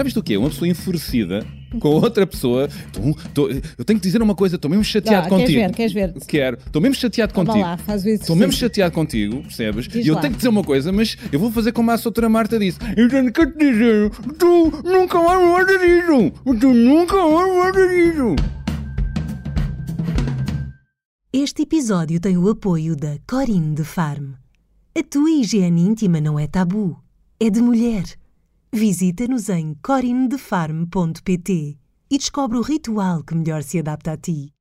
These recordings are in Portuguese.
Já viste o quê? Uma pessoa enfurecida com outra pessoa. Tô, tô, eu tenho que dizer uma coisa, estou mesmo chateado Dá, contigo. Queres ver? Queres ver? Quero. Estou mesmo chateado contigo. lá, faz o exercício. Estou mesmo chateado contigo, percebes? Diz e eu lá. tenho que dizer uma coisa, mas eu vou fazer como a doutora Marta disse. Eu tenho que te dizer, tu nunca mais me vais dizer. Tu nunca mais me vais dizer. Este episódio tem o apoio da Corinne de Farm. A tua higiene íntima não é tabu, é de mulher. Visita-nos em corinnedefarm.pt e descobre o ritual que melhor se adapta a ti.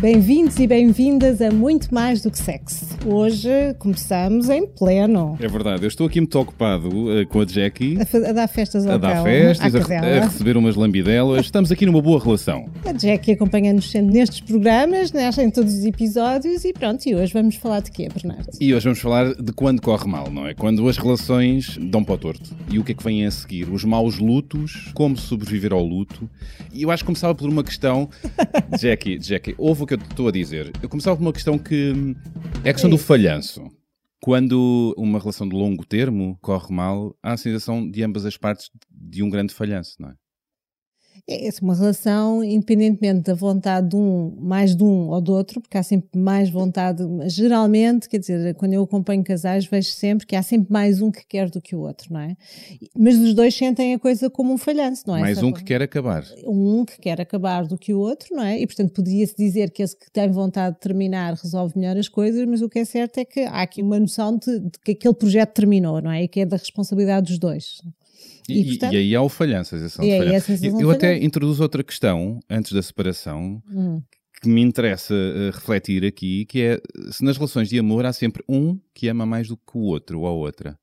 Bem-vindos e bem-vindas a Muito Mais do que Sexo. Hoje começamos em pleno. É verdade, eu estou aqui muito ocupado eh, com a Jackie. A, a dar festas ao A dar cão, festas, a, a receber umas lambidelas. Estamos aqui numa boa relação. A Jackie acompanha-nos sempre nestes programas, nesta- em todos os episódios e pronto, e hoje vamos falar de quê, Bernardo? E hoje vamos falar de quando corre mal, não é? Quando as relações dão para o torto. E o que é que vem a seguir? Os maus lutos, como sobreviver ao luto. E eu acho que começava por uma questão. Jackie, Jackie, ouve o que eu te estou a dizer. Eu começava por uma questão que é questão do falhanço. Quando uma relação de longo termo corre mal, há a sensação de ambas as partes de um grande falhanço, não é? É essa uma relação, independentemente da vontade de um, mais de um ou do outro, porque há sempre mais vontade, geralmente, quer dizer, quando eu acompanho casais, vejo sempre que há sempre mais um que quer do que o outro, não é? Mas os dois sentem a coisa como um falhanço, não é? Mais Essa um que quer acabar. um que quer acabar do que o outro, não é? E portanto podia-se dizer que esse que tem vontade de terminar resolve melhor as coisas, mas o que é certo é que há aqui uma noção de, de que aquele projeto terminou, não é? E que é da responsabilidade dos dois. E, E, portanto- e aí há o a sensação de sensação Eu, eu até introduzo outra questão, antes da separação, Hum. que me interessa eh, refletir aqui, que é se nas relações de amor há sempre um que ama mais do que o outro ou a outra.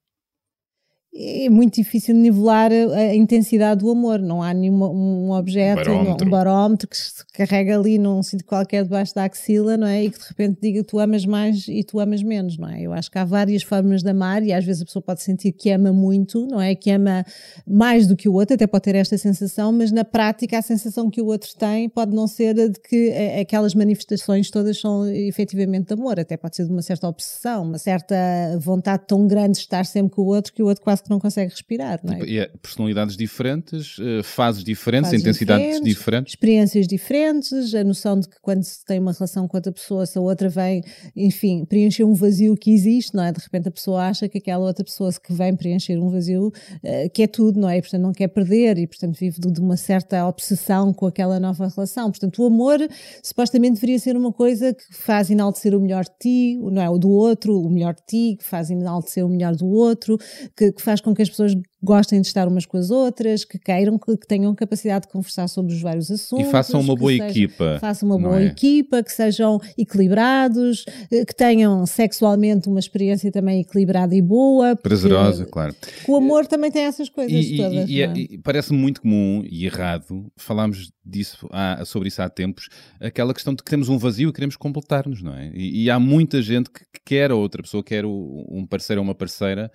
É muito difícil nivelar a, intensidade do amor, não há nenhum um objeto, um Barómetro. um barómetro que se carrega ali num sítio qualquer debaixo da axila, não é? E que de repente diga tu amas mais e tu amas menos, não é? Eu acho que há várias formas de amar e às vezes a pessoa pode sentir que ama muito, não é? Que ama mais do que o outro, até pode ter esta sensação, mas na prática a sensação que o outro tem pode não ser a de que aquelas manifestações todas são efetivamente de amor, até pode ser de uma certa obsessão, uma certa vontade tão grande de estar sempre com o outro que o outro quase que não consegue respirar, não é? E é personalidades diferentes, eh, fases diferentes, Fases intensidades diferentes. experiências diferentes, a noção de que quando se tem uma relação com outra pessoa, se a outra vem, enfim, preencher um vazio que existe, não é? De repente a pessoa acha que aquela outra pessoa que vem preencher um vazio eh, quer tudo, não é? E portanto não quer perder e portanto vive de, de uma certa obsessão com aquela nova relação. Portanto o amor supostamente deveria ser uma coisa que faz enaltecer o melhor de ti, não é? O do outro, o melhor de ti, que faz enaltecer o melhor do outro, que, que faz com que as pessoas gostem de estar umas com as outras, que queiram, que, que tenham capacidade de conversar sobre os vários E assuntos. façam uma boa sejam- equipa. Façam uma boa é? equipa, que sejam equilibrados, eh, que tenham sexualmente uma experiência também equilibrada e boa. Prazerosa, claro. O amor também tem essas coisas E, e- todas. e- não é? e parece muito comum e errado, falámos disso há- sobre isso há tempos, aquela questão de que temos um vazio e queremos completar-nos, não é? E, e há muita gente que que quer a outra pessoa, quer o- um parceiro ou uma parceira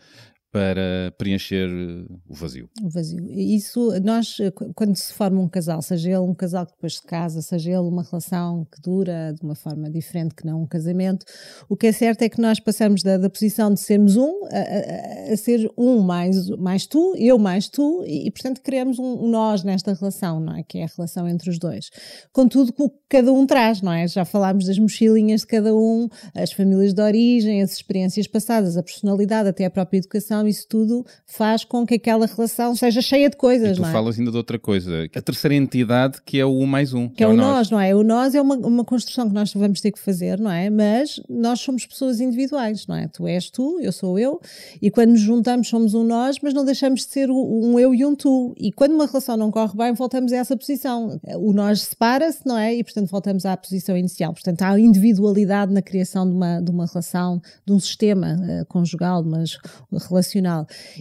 para preencher eh, o vazio. Um vazio. Isso, nós, eh, qu- quando se forma um casal, seja ele um casal que depois se casa, seja ele uma relação que dura de uma forma diferente que não um casamento, o que é certo é que nós passamos da, da posição de sermos um a, a- a ser um mais, mais tu, eu mais tu, e, e, portanto criamos um, nós nesta relação, não é? Que é a relação entre os dois. Contudo, o que cada um traz, não é? Já falámos das mochilinhas de cada um, as famílias de origem, as experiências passadas, a personalidade, até a própria educação, isso tudo faz com que aquela relação seja cheia de E coisas, tu não é? falas ainda de outra coisa, a terceira entidade que é o um mais um. Que é o nós, não é? O nós é uma, uma construção que nós vamos ter que fazer, não é? Mas nós somos pessoas individuais, não é? Tu és tu, eu sou eu, e quando nos juntamos somos um nós, mas não deixamos de ser um eu e um tu. E quando uma relação não corre bem, voltamos a essa posição. O nós separa-se, não é? E portanto voltamos à posição inicial. Portanto, há individualidade na criação de uma, de uma relação, de um sistema eh, conjugal, mas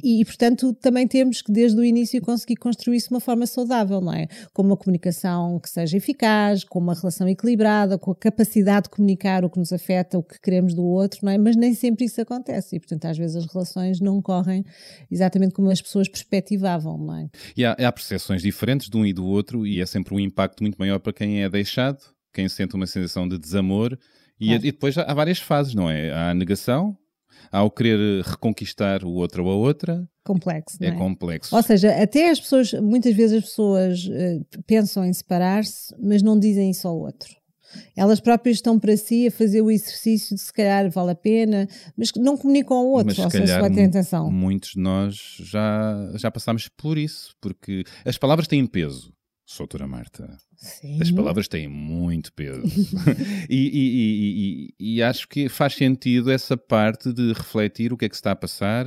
E, e, portanto, também temos que, desde o início, conseguir construir isso de uma forma saudável, não é? Com uma comunicação que seja eficaz, com uma relação equilibrada, com a capacidade de comunicar o que nos afeta, o que queremos do outro, não é? Mas nem sempre isso acontece. E, portanto, às vezes as relações não correm exatamente como as pessoas perspectivavam, não é? E há, há percepções diferentes de um e do outro, e é sempre um impacto muito maior para quem é deixado, quem sente uma sensação de desamor. E, Claro. e depois há várias fases, não é? Há a negação, há o querer reconquistar o outro ou a outra, Complexo, é é? complexo. Ou seja, até as pessoas, muitas vezes as pessoas eh, pensam em separar-se, mas não dizem isso ao outro. Elas próprias estão para si a fazer o exercício de se calhar vale a pena, mas não comunicam ao outro, Mas se calhar sua intenção. muitos de nós já, já passámos por isso, porque as palavras têm peso, Soutora Marta. Sim. As palavras têm muito peso. e, e- e- e- e acho que faz sentido essa parte de refletir o que é que se está a passar.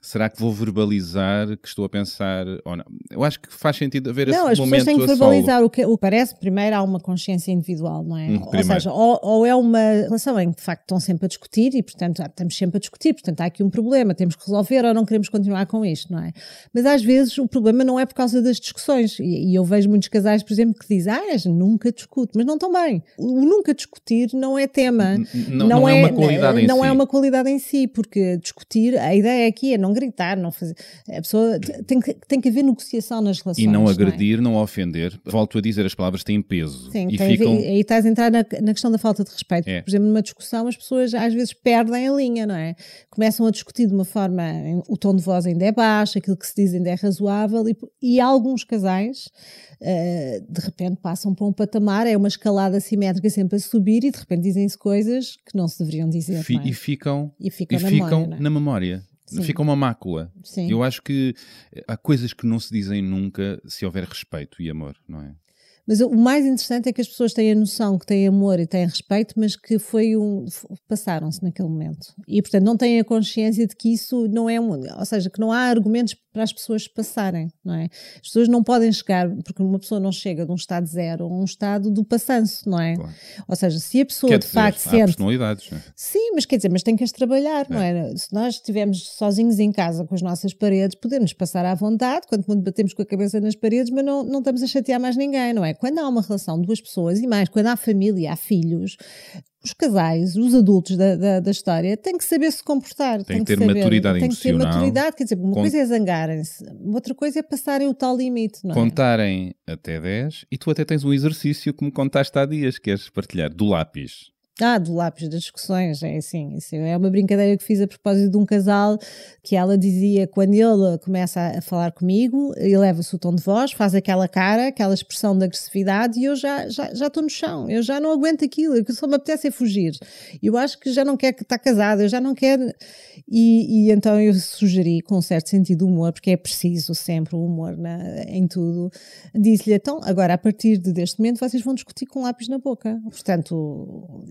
Será que vou verbalizar que estou a pensar ou não? Eu acho que faz sentido haver Não, esse as momento pessoas têm que solo. verbalizar o que, o que parece. Primeiro há uma consciência individual, não é? Hum, ou primeiro. seja, ou, ou é uma relação em que de facto estão sempre a discutir e, portanto, estamos sempre a discutir, portanto, há aqui um problema, temos que resolver ou não queremos continuar com isto, não é? Mas às vezes o problema não é por causa das discussões. E, e eu vejo muitos casais, por exemplo, que dizem, ah, nunca discute, mas não estão bem. O nunca discutir não é tema. N- não- não é uma qualidade em não si. é uma qualidade em si, porque discutir, a ideia aqui é não gritar, não fazer. A pessoa tem que, tem que haver negociação nas relações. E não é? agredir, não ofender. Volto a dizer, as palavras têm peso. Sim, e ficam. ver- aí estás a entrar na, na questão da falta de respeito. É. Por exemplo, numa discussão, as pessoas às vezes perdem a linha, não é? Começam a discutir de uma forma, o tom de voz ainda é baixo, aquilo que se diz ainda é razoável, e, e alguns casais eh, de repente passam para um patamar, é uma escalada simétrica sempre a subir, e de repente dizem-se coisas que não se deveriam dizer. fi- não é? E ficam, E ficam e na ficam memória. não é? na memória. Sim. Ficam uma mácula. Sim. Eu acho que há coisas que não se dizem nunca se houver respeito e amor, não é? Mas o mais interessante é que as pessoas têm a noção que têm amor e têm respeito, mas que foi um. passaram-se naquele momento. E, portanto, não têm a consciência de que isso não é um. Ou seja, que não há argumentos para as pessoas passarem, não é? As pessoas não podem chegar, porque uma pessoa não chega de um estado zero a um estado do passanço, não é? Claro. Ou seja, se a pessoa Quer de dizer, facto há sente. personalidades. não é? Sim, mas quer dizer, mas tem que as trabalhar, não é? Se nós estivermos sozinhos em casa com as nossas paredes, podemos passar à vontade, quando muito batemos com a cabeça nas paredes, mas não, não estamos a chatear mais ninguém, não é? Quando há uma relação de duas pessoas, e mais, quando há família, há filhos, os casais, os adultos da, da, da história, têm que saber se comportar. Tem que ter saber- maturidade Tem que ter emocional. maturidade, quer dizer, uma Con- coisa é zangarem-se, outra coisa é passarem o tal limite, não é? Contarem até 10 e tu até tens um exercício que me contaste há dias, queres partilhar, do lápis. Ah, do lápis das discussões, é assim. Isso é uma brincadeira que fiz a propósito de um casal que ela dizia quando ele começa a, falar comigo, eleva-se o tom de voz, faz aquela cara, aquela expressão de agressividade e eu já já estou no chão, eu já não aguento aquilo, que só me apetece é fugir. Eu acho que já não quero que estar casada, eu já não quero. E, e então eu sugeri, com um certo sentido de humor, porque é preciso sempre o humor na- em tudo, disse-lhe: então, agora a partir de deste momento vocês vão discutir com lápis na boca. Portanto,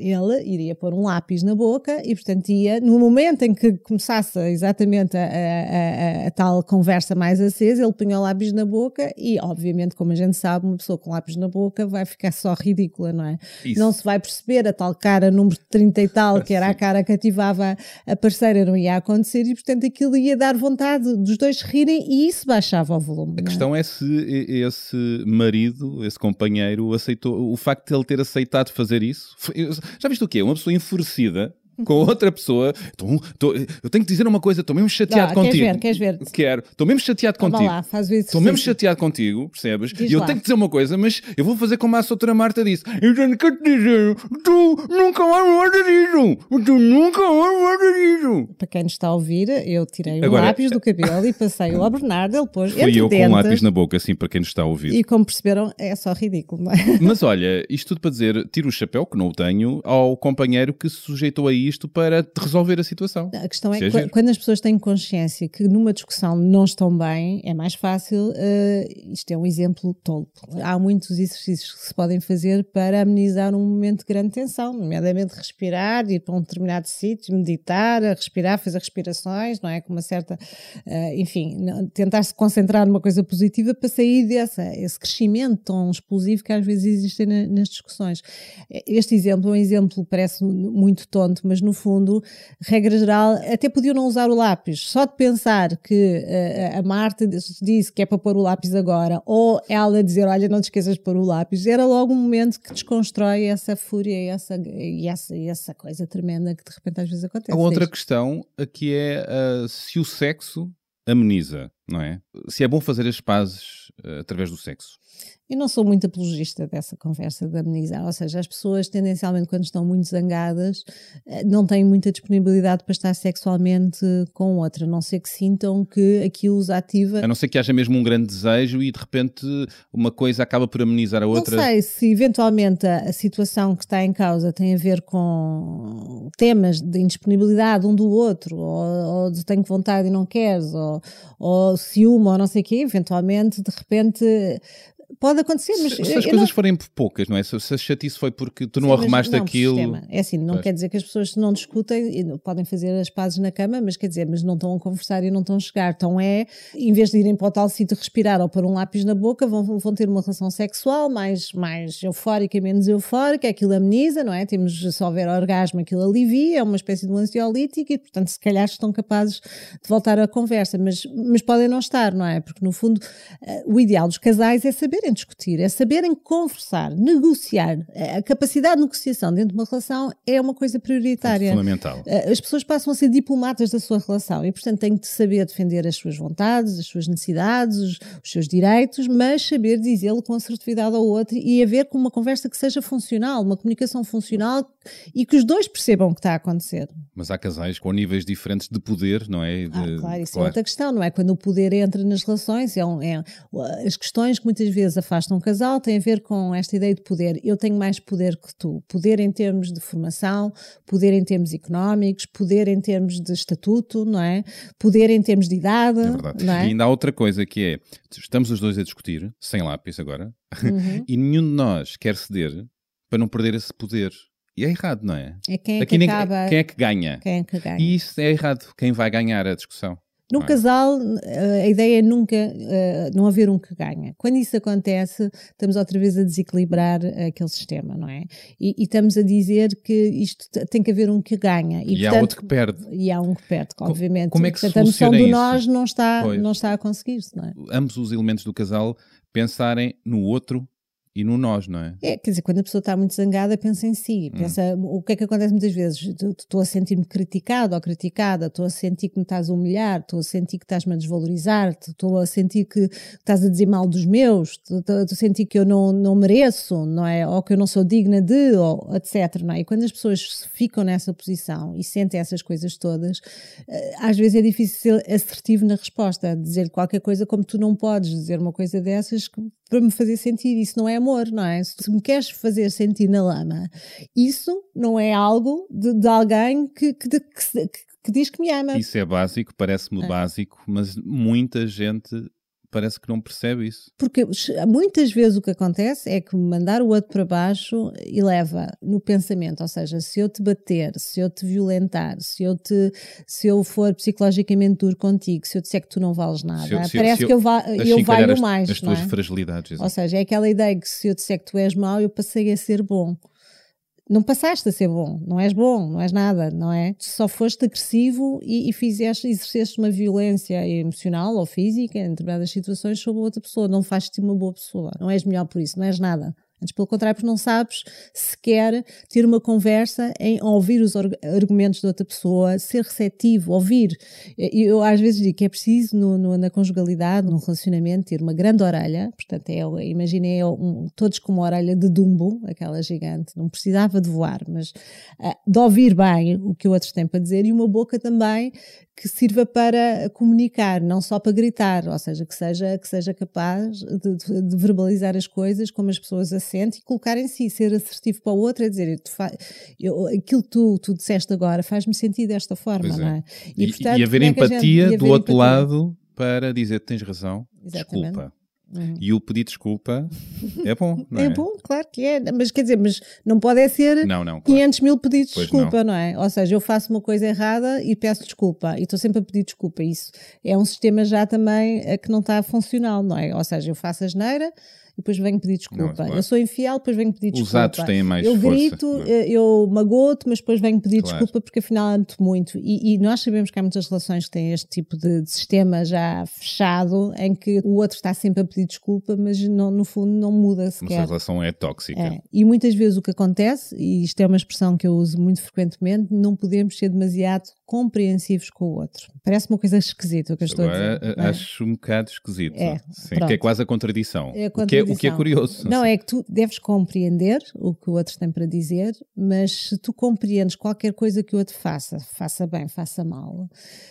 iria pôr um lápis na boca e, portanto, ia, no momento em que começasse exatamente a, a- a- a tal conversa mais acesa, ele punha o lápis na boca e, obviamente, como a gente sabe, uma pessoa com lápis na boca vai ficar só ridícula, não é? Isso. Não se vai perceber a tal cara número 30 e tal, que era a cara que ativava a parceira, não ia acontecer e, portanto, aquilo ia dar vontade dos dois rirem e isso baixava o volume. A é? questão é se esse marido, esse companheiro, aceitou o facto de ele ter aceitado fazer isso. Eu- Já viste o quê? Uma pessoa enfurecida com outra pessoa. Tô- tô- eu tenho que dizer uma coisa, estou mesmo chateado Ah, contigo. queres ver, queres ver? Quero. Estou mesmo chateado Vá contigo. lá, faz o exercício. Estou mesmo chateado contigo, percebes? Diz e eu lá. tenho que dizer uma coisa, mas eu vou fazer como a doutora Marta disse. Eu tenho que te dizer, tu nunca vais nada disso. Tu nunca vais nada disso. Para quem nos está a ouvir, eu tirei Agora, um lápis do cabelo e passei-o ao Bernardo, ele pôs Fui entre eu com um lápis na boca, assim, para quem nos está a ouvir. E como perceberam, é só ridículo, não é? Mas olha, isto tudo para dizer, tiro o chapéu, que não o tenho, ao companheiro que se sujeitou a isto para resolver a situação. A questão é é que quando as pessoas têm consciência que numa discussão não estão bem, é mais fácil. eh, isto é um exemplo tolo. Há muitos exercícios que se podem fazer para amenizar um momento de grande tensão, nomeadamente respirar, ir para um determinado sítio, meditar, respirar, fazer respirações, não é? Com uma certa. eh, enfim, tentar se concentrar numa coisa positiva para sair dessa, esse crescimento tão explosivo que às vezes existe na- nas discussões. Este exemplo é um exemplo, parece muito tonto, mas mas no fundo, regra geral, até podiam não usar o lápis. Só de pensar que eh, a Marta disse que é para pôr o lápis agora, ou ela dizer, olha, não te esqueças de pôr o lápis, era logo um momento que desconstrói essa fúria e essa, e essa, e essa coisa tremenda que de repente às vezes acontece. Há outra questão aqui é ah, se o sexo ameniza, não é? Se é bom fazer as pazes ah, através do sexo. Eu não sou muito apologista dessa conversa de amenizar, ou seja, as pessoas tendencialmente quando estão muito zangadas eh, não têm muita disponibilidade para estar sexualmente com outra, a não ser que sintam que aquilo os ativa. A não ser que haja mesmo um grande desejo e de repente uma coisa acaba por amenizar a outra. Não sei se eventualmente a, a situação que está em causa tem a ver com temas de indisponibilidade um do outro, ou, ou de tenho vontade e não queres, ou, ou ciúme, ou não sei o quê, eventualmente de repente pode acontecer, mas Se, se as não- coisas forem poucas, não é? Se, se a chatice foi porque tu não Sim, mas arrumaste não, aquilo. sistema. É assim, não Pois. quer dizer que as pessoas não discutem e não- podem fazer as pazes na cama, mas quer dizer, mas não estão a conversar e não estão a chegar. Então é, em vez de irem para o tal sítio respirar ou pôr um lápis na boca, vão, vão ter uma relação sexual mais, mais eufórica e menos eufórica, aquilo ameniza, não é? Temos, se houver orgasmo, aquilo alivia, é uma espécie de um ansiolítico e, portanto, se calhar estão capazes de voltar à conversa, mas, mas podem não estar, não é? Porque, no fundo, eh, o ideal dos casais é saberem discutir, é saberem conversar, negociar. A capacidade de negociação dentro de uma relação é uma coisa prioritária. Fundamental. Eh, As pessoas passam a ser diplomatas da sua relação e, portanto, têm de saber defender as suas vontades, as suas necessidades, os, os seus direitos, mas saber dizê-lo com assertividade ao outro e haver com uma conversa que seja funcional, uma comunicação funcional e que os dois percebam o que está a acontecer. Mas há casais com níveis diferentes de poder, não é? E de- Ah, claro, isso é outra questão, não é? Quando o poder entra nas relações, é um- é- as questões que muitas vezes afastam um casal têm a ver com esta ideia de poder. Eu tenho mais poder que tu. Poder em termos de formação, poder em termos económicos, poder em termos de estatuto, não é? Poder em termos de idade, É verdade. não é? E ainda há outra coisa que é: estamos os dois a discutir, sem lápis agora, Uhum. e nenhum de nós quer ceder para não perder esse poder. E é errado, não é? É quem é Aqui que ninguém- acaba, quem é que ganha? quem é que ganha. E isso é errado. Quem vai ganhar a discussão? Num não é? casal, eh, a ideia é nunca eh, não haver um que ganha. Quando isso acontece, estamos outra vez a desequilibrar aquele sistema, não é? E, e estamos a dizer que isto tem que haver um que ganha. E, há portanto, outro que perde. E há um que perde, obviamente. como é que se portanto, a noção do isso? nós não está, Pois. não está a conseguir-se, não é? Ambos os elementos do casal pensarem no outro e no nós, não é? É, quer dizer, quando a pessoa está muito zangada, pensa em si. Hum. Pensa, o que é que acontece muitas vezes? Estou a sentir-me criticado ou criticada, estou a sentir que me estás a humilhar, estou a sentir que estás-me a desvalorizar, estou a sentir que estás a dizer mal dos meus, estou a sentir que eu não, não mereço, não é? Ou que eu não sou digna de, ou etc. Não é? E quando as pessoas ficam nessa posição e sentem essas coisas todas, eh, às vezes é difícil ser assertivo na resposta, dizer qualquer coisa como tu não podes dizer uma coisa dessas para me fazer sentir. Isso não é amor, não é? Se me queres fazer sentir na lama, isso não é algo de, de alguém que, que, que que- que diz que me ama. Isso é básico, parece-me É. básico, mas muita gente parece que não percebe isso. Porque muitas vezes o que acontece é que mandar o outro para baixo eleva no pensamento, ou seja, se eu te bater, se eu te violentar, se eu te se eu for psicologicamente duro contigo, se eu disser que tu não vales nada, eu- parece eu que eu, va eu valho as, mais. as não tuas é? fragilidades. Ou exato. seja, é aquela ideia que se eu disser que tu és mau, eu passei a ser bom. Não passaste a ser bom, não és bom, não és nada, não é? Só foste agressivo e, e fizeste, exerceste uma violência emocional ou física em determinadas situações sobre outra pessoa. Não fazes-te uma boa pessoa, não és melhor por isso, não és nada. Antes, pelo contrário, não sabes sequer ter uma conversa em ouvir os arg- argumentos da outra pessoa, ser receptivo, ouvir. Eu às vezes digo que é preciso no- no- na conjugalidade, num relacionamento, ter uma grande orelha. Portanto, é, imaginei um- todos com uma orelha de Dumbo, aquela gigante, não precisava de voar, mas ah, de ouvir bem o que o outro tem para dizer e uma boca também que sirva para comunicar, não só para gritar, ou seja, que seja, que seja capaz de, de- de verbalizar as coisas como as pessoas a sentem e colocar em si, ser assertivo para o outro, é dizer, eu- aquilo que tu, tu disseste agora faz-me sentir desta forma, é. não é? E, portanto, e haver é que a gente- empatia e do haver outro empatia. lado para dizer tens razão, Exatamente. desculpa. E o pedir desculpa é bom, não é? É bom, claro que é. Mas quer dizer, mas não pode é ser Não, não, claro. 500 mil pedidos de desculpa, não. é? Ou seja, eu faço uma coisa errada e peço desculpa e estou sempre a pedir desculpa. Isso é um sistema já também eh, que não está funcional, não é? Ou seja, eu faço a geneira e depois venho pedir desculpa. claro. Eu sou infiel, depois venho pedir Os desculpa. atos têm mais eu força, grito, não é? eh, eu magoo-te, mas depois venho pedir Claro. desculpa porque afinal amo-te muito. E, e nós sabemos que há muitas relações que têm este tipo de, de sistema já fechado em que o outro está sempre a pedir desculpa, mas não- no fundo não muda Mas a sequer. relação é tóxica. É, E muitas vezes o que acontece, e isto é uma expressão que eu uso muito frequentemente, não podemos ser demasiado compreensivos com o outro. Parece uma coisa esquisita o que eu estou Agora a dizer. não é? acho um bocado esquisito. É, Sim, que é quase a contradição. É a O, que é, o que é curioso. Não, é que tu deves compreender o que o outro tem para dizer, mas se tu compreendes qualquer coisa que o outro faça, faça bem, faça mal,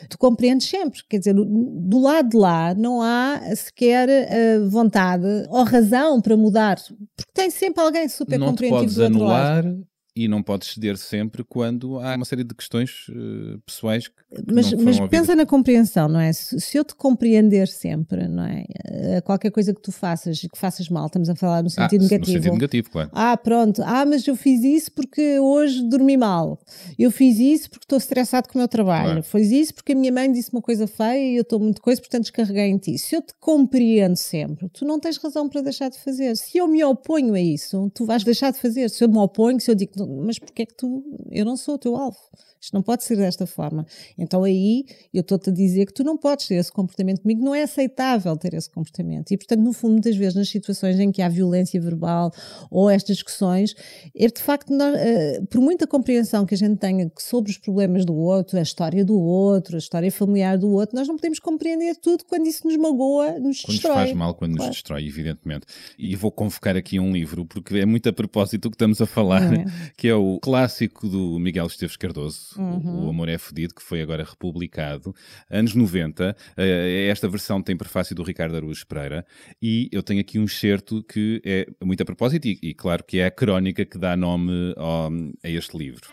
tu compreendes sempre. Quer dizer, do lado de lá não há sequer eh, vontade ou razão para mudar, porque tem sempre alguém super não te compreensível podes do outro lado. E não podes ceder sempre quando há uma série de questões eh, pessoais que, Mas, mas pensa na compreensão, não é? Se, se eu te compreender sempre, não é? Eh, Qualquer coisa que tu faças e que faças mal, estamos a falar no Ah, sentido no negativo. sentido negativo, claro. Ah, pronto. Ah, mas eu fiz isso porque hoje dormi mal. Eu fiz isso porque estou estressado com o meu trabalho. Claro. Fiz isso porque a minha mãe disse uma coisa feia e eu estou muito coisa, portanto descarreguei em ti. Se eu te compreendo sempre, tu não tens razão para deixar de fazer. Se eu me oponho a isso, tu vais deixar de fazer. Se eu me oponho, se eu digo, mas porquê é que tu. Eu não sou o teu alvo. Isto não pode ser desta forma. Então aí eu estou-te a dizer que tu não podes ter esse comportamento comigo, não é aceitável ter esse comportamento. E portanto, no fundo, muitas vezes nas situações em que há violência verbal ou estas discussões, é de facto, nós, eh, por muita compreensão que a gente tenha sobre os problemas do outro, a história do outro, a história familiar do outro, nós não podemos compreender tudo quando isso nos magoa, nos Quando nos destrói. faz mal, quando Claro. nos destrói, evidentemente. E vou convocar aqui um livro, porque é muito a propósito do que estamos a falar, é? que é o clássico do Miguel Esteves Cardoso, Uhum. O Amor é Fedido, que foi agora republicado, anos 90. Eh, Esta versão tem prefácio do Ricardo Araújo Pereira, e eu tenho aqui um excerto que é muito a propósito, e, e claro que é a crónica que dá nome ao- a este livro.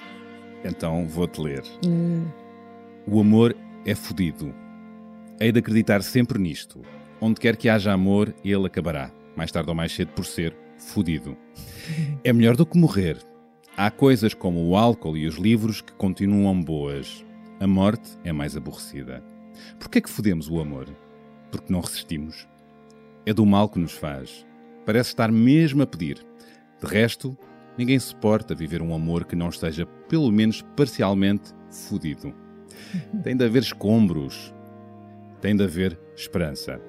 Então vou-te ler. Hum, O amor é fodido. Hei de acreditar sempre nisto. Onde quer que haja amor, ele acabará, mais tarde ou mais cedo, por ser fodido. É melhor do que morrer. Há coisas como o álcool e os livros que continuam boas. A morte é mais aborrecida. Por que é que fodemos o amor? Porque não resistimos. É do mal que nos faz. Parece estar mesmo a pedir. De resto, ninguém suporta viver um amor que não esteja, pelo menos parcialmente, fodido. Tem de haver escombros. Tem de haver esperança.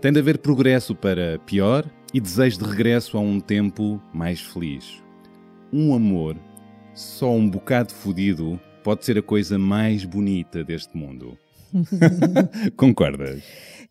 Tem de haver progresso para pior e desejo de regresso a um tempo mais feliz. Um amor, só um bocado fodido, pode ser a coisa mais bonita deste mundo. Concordas?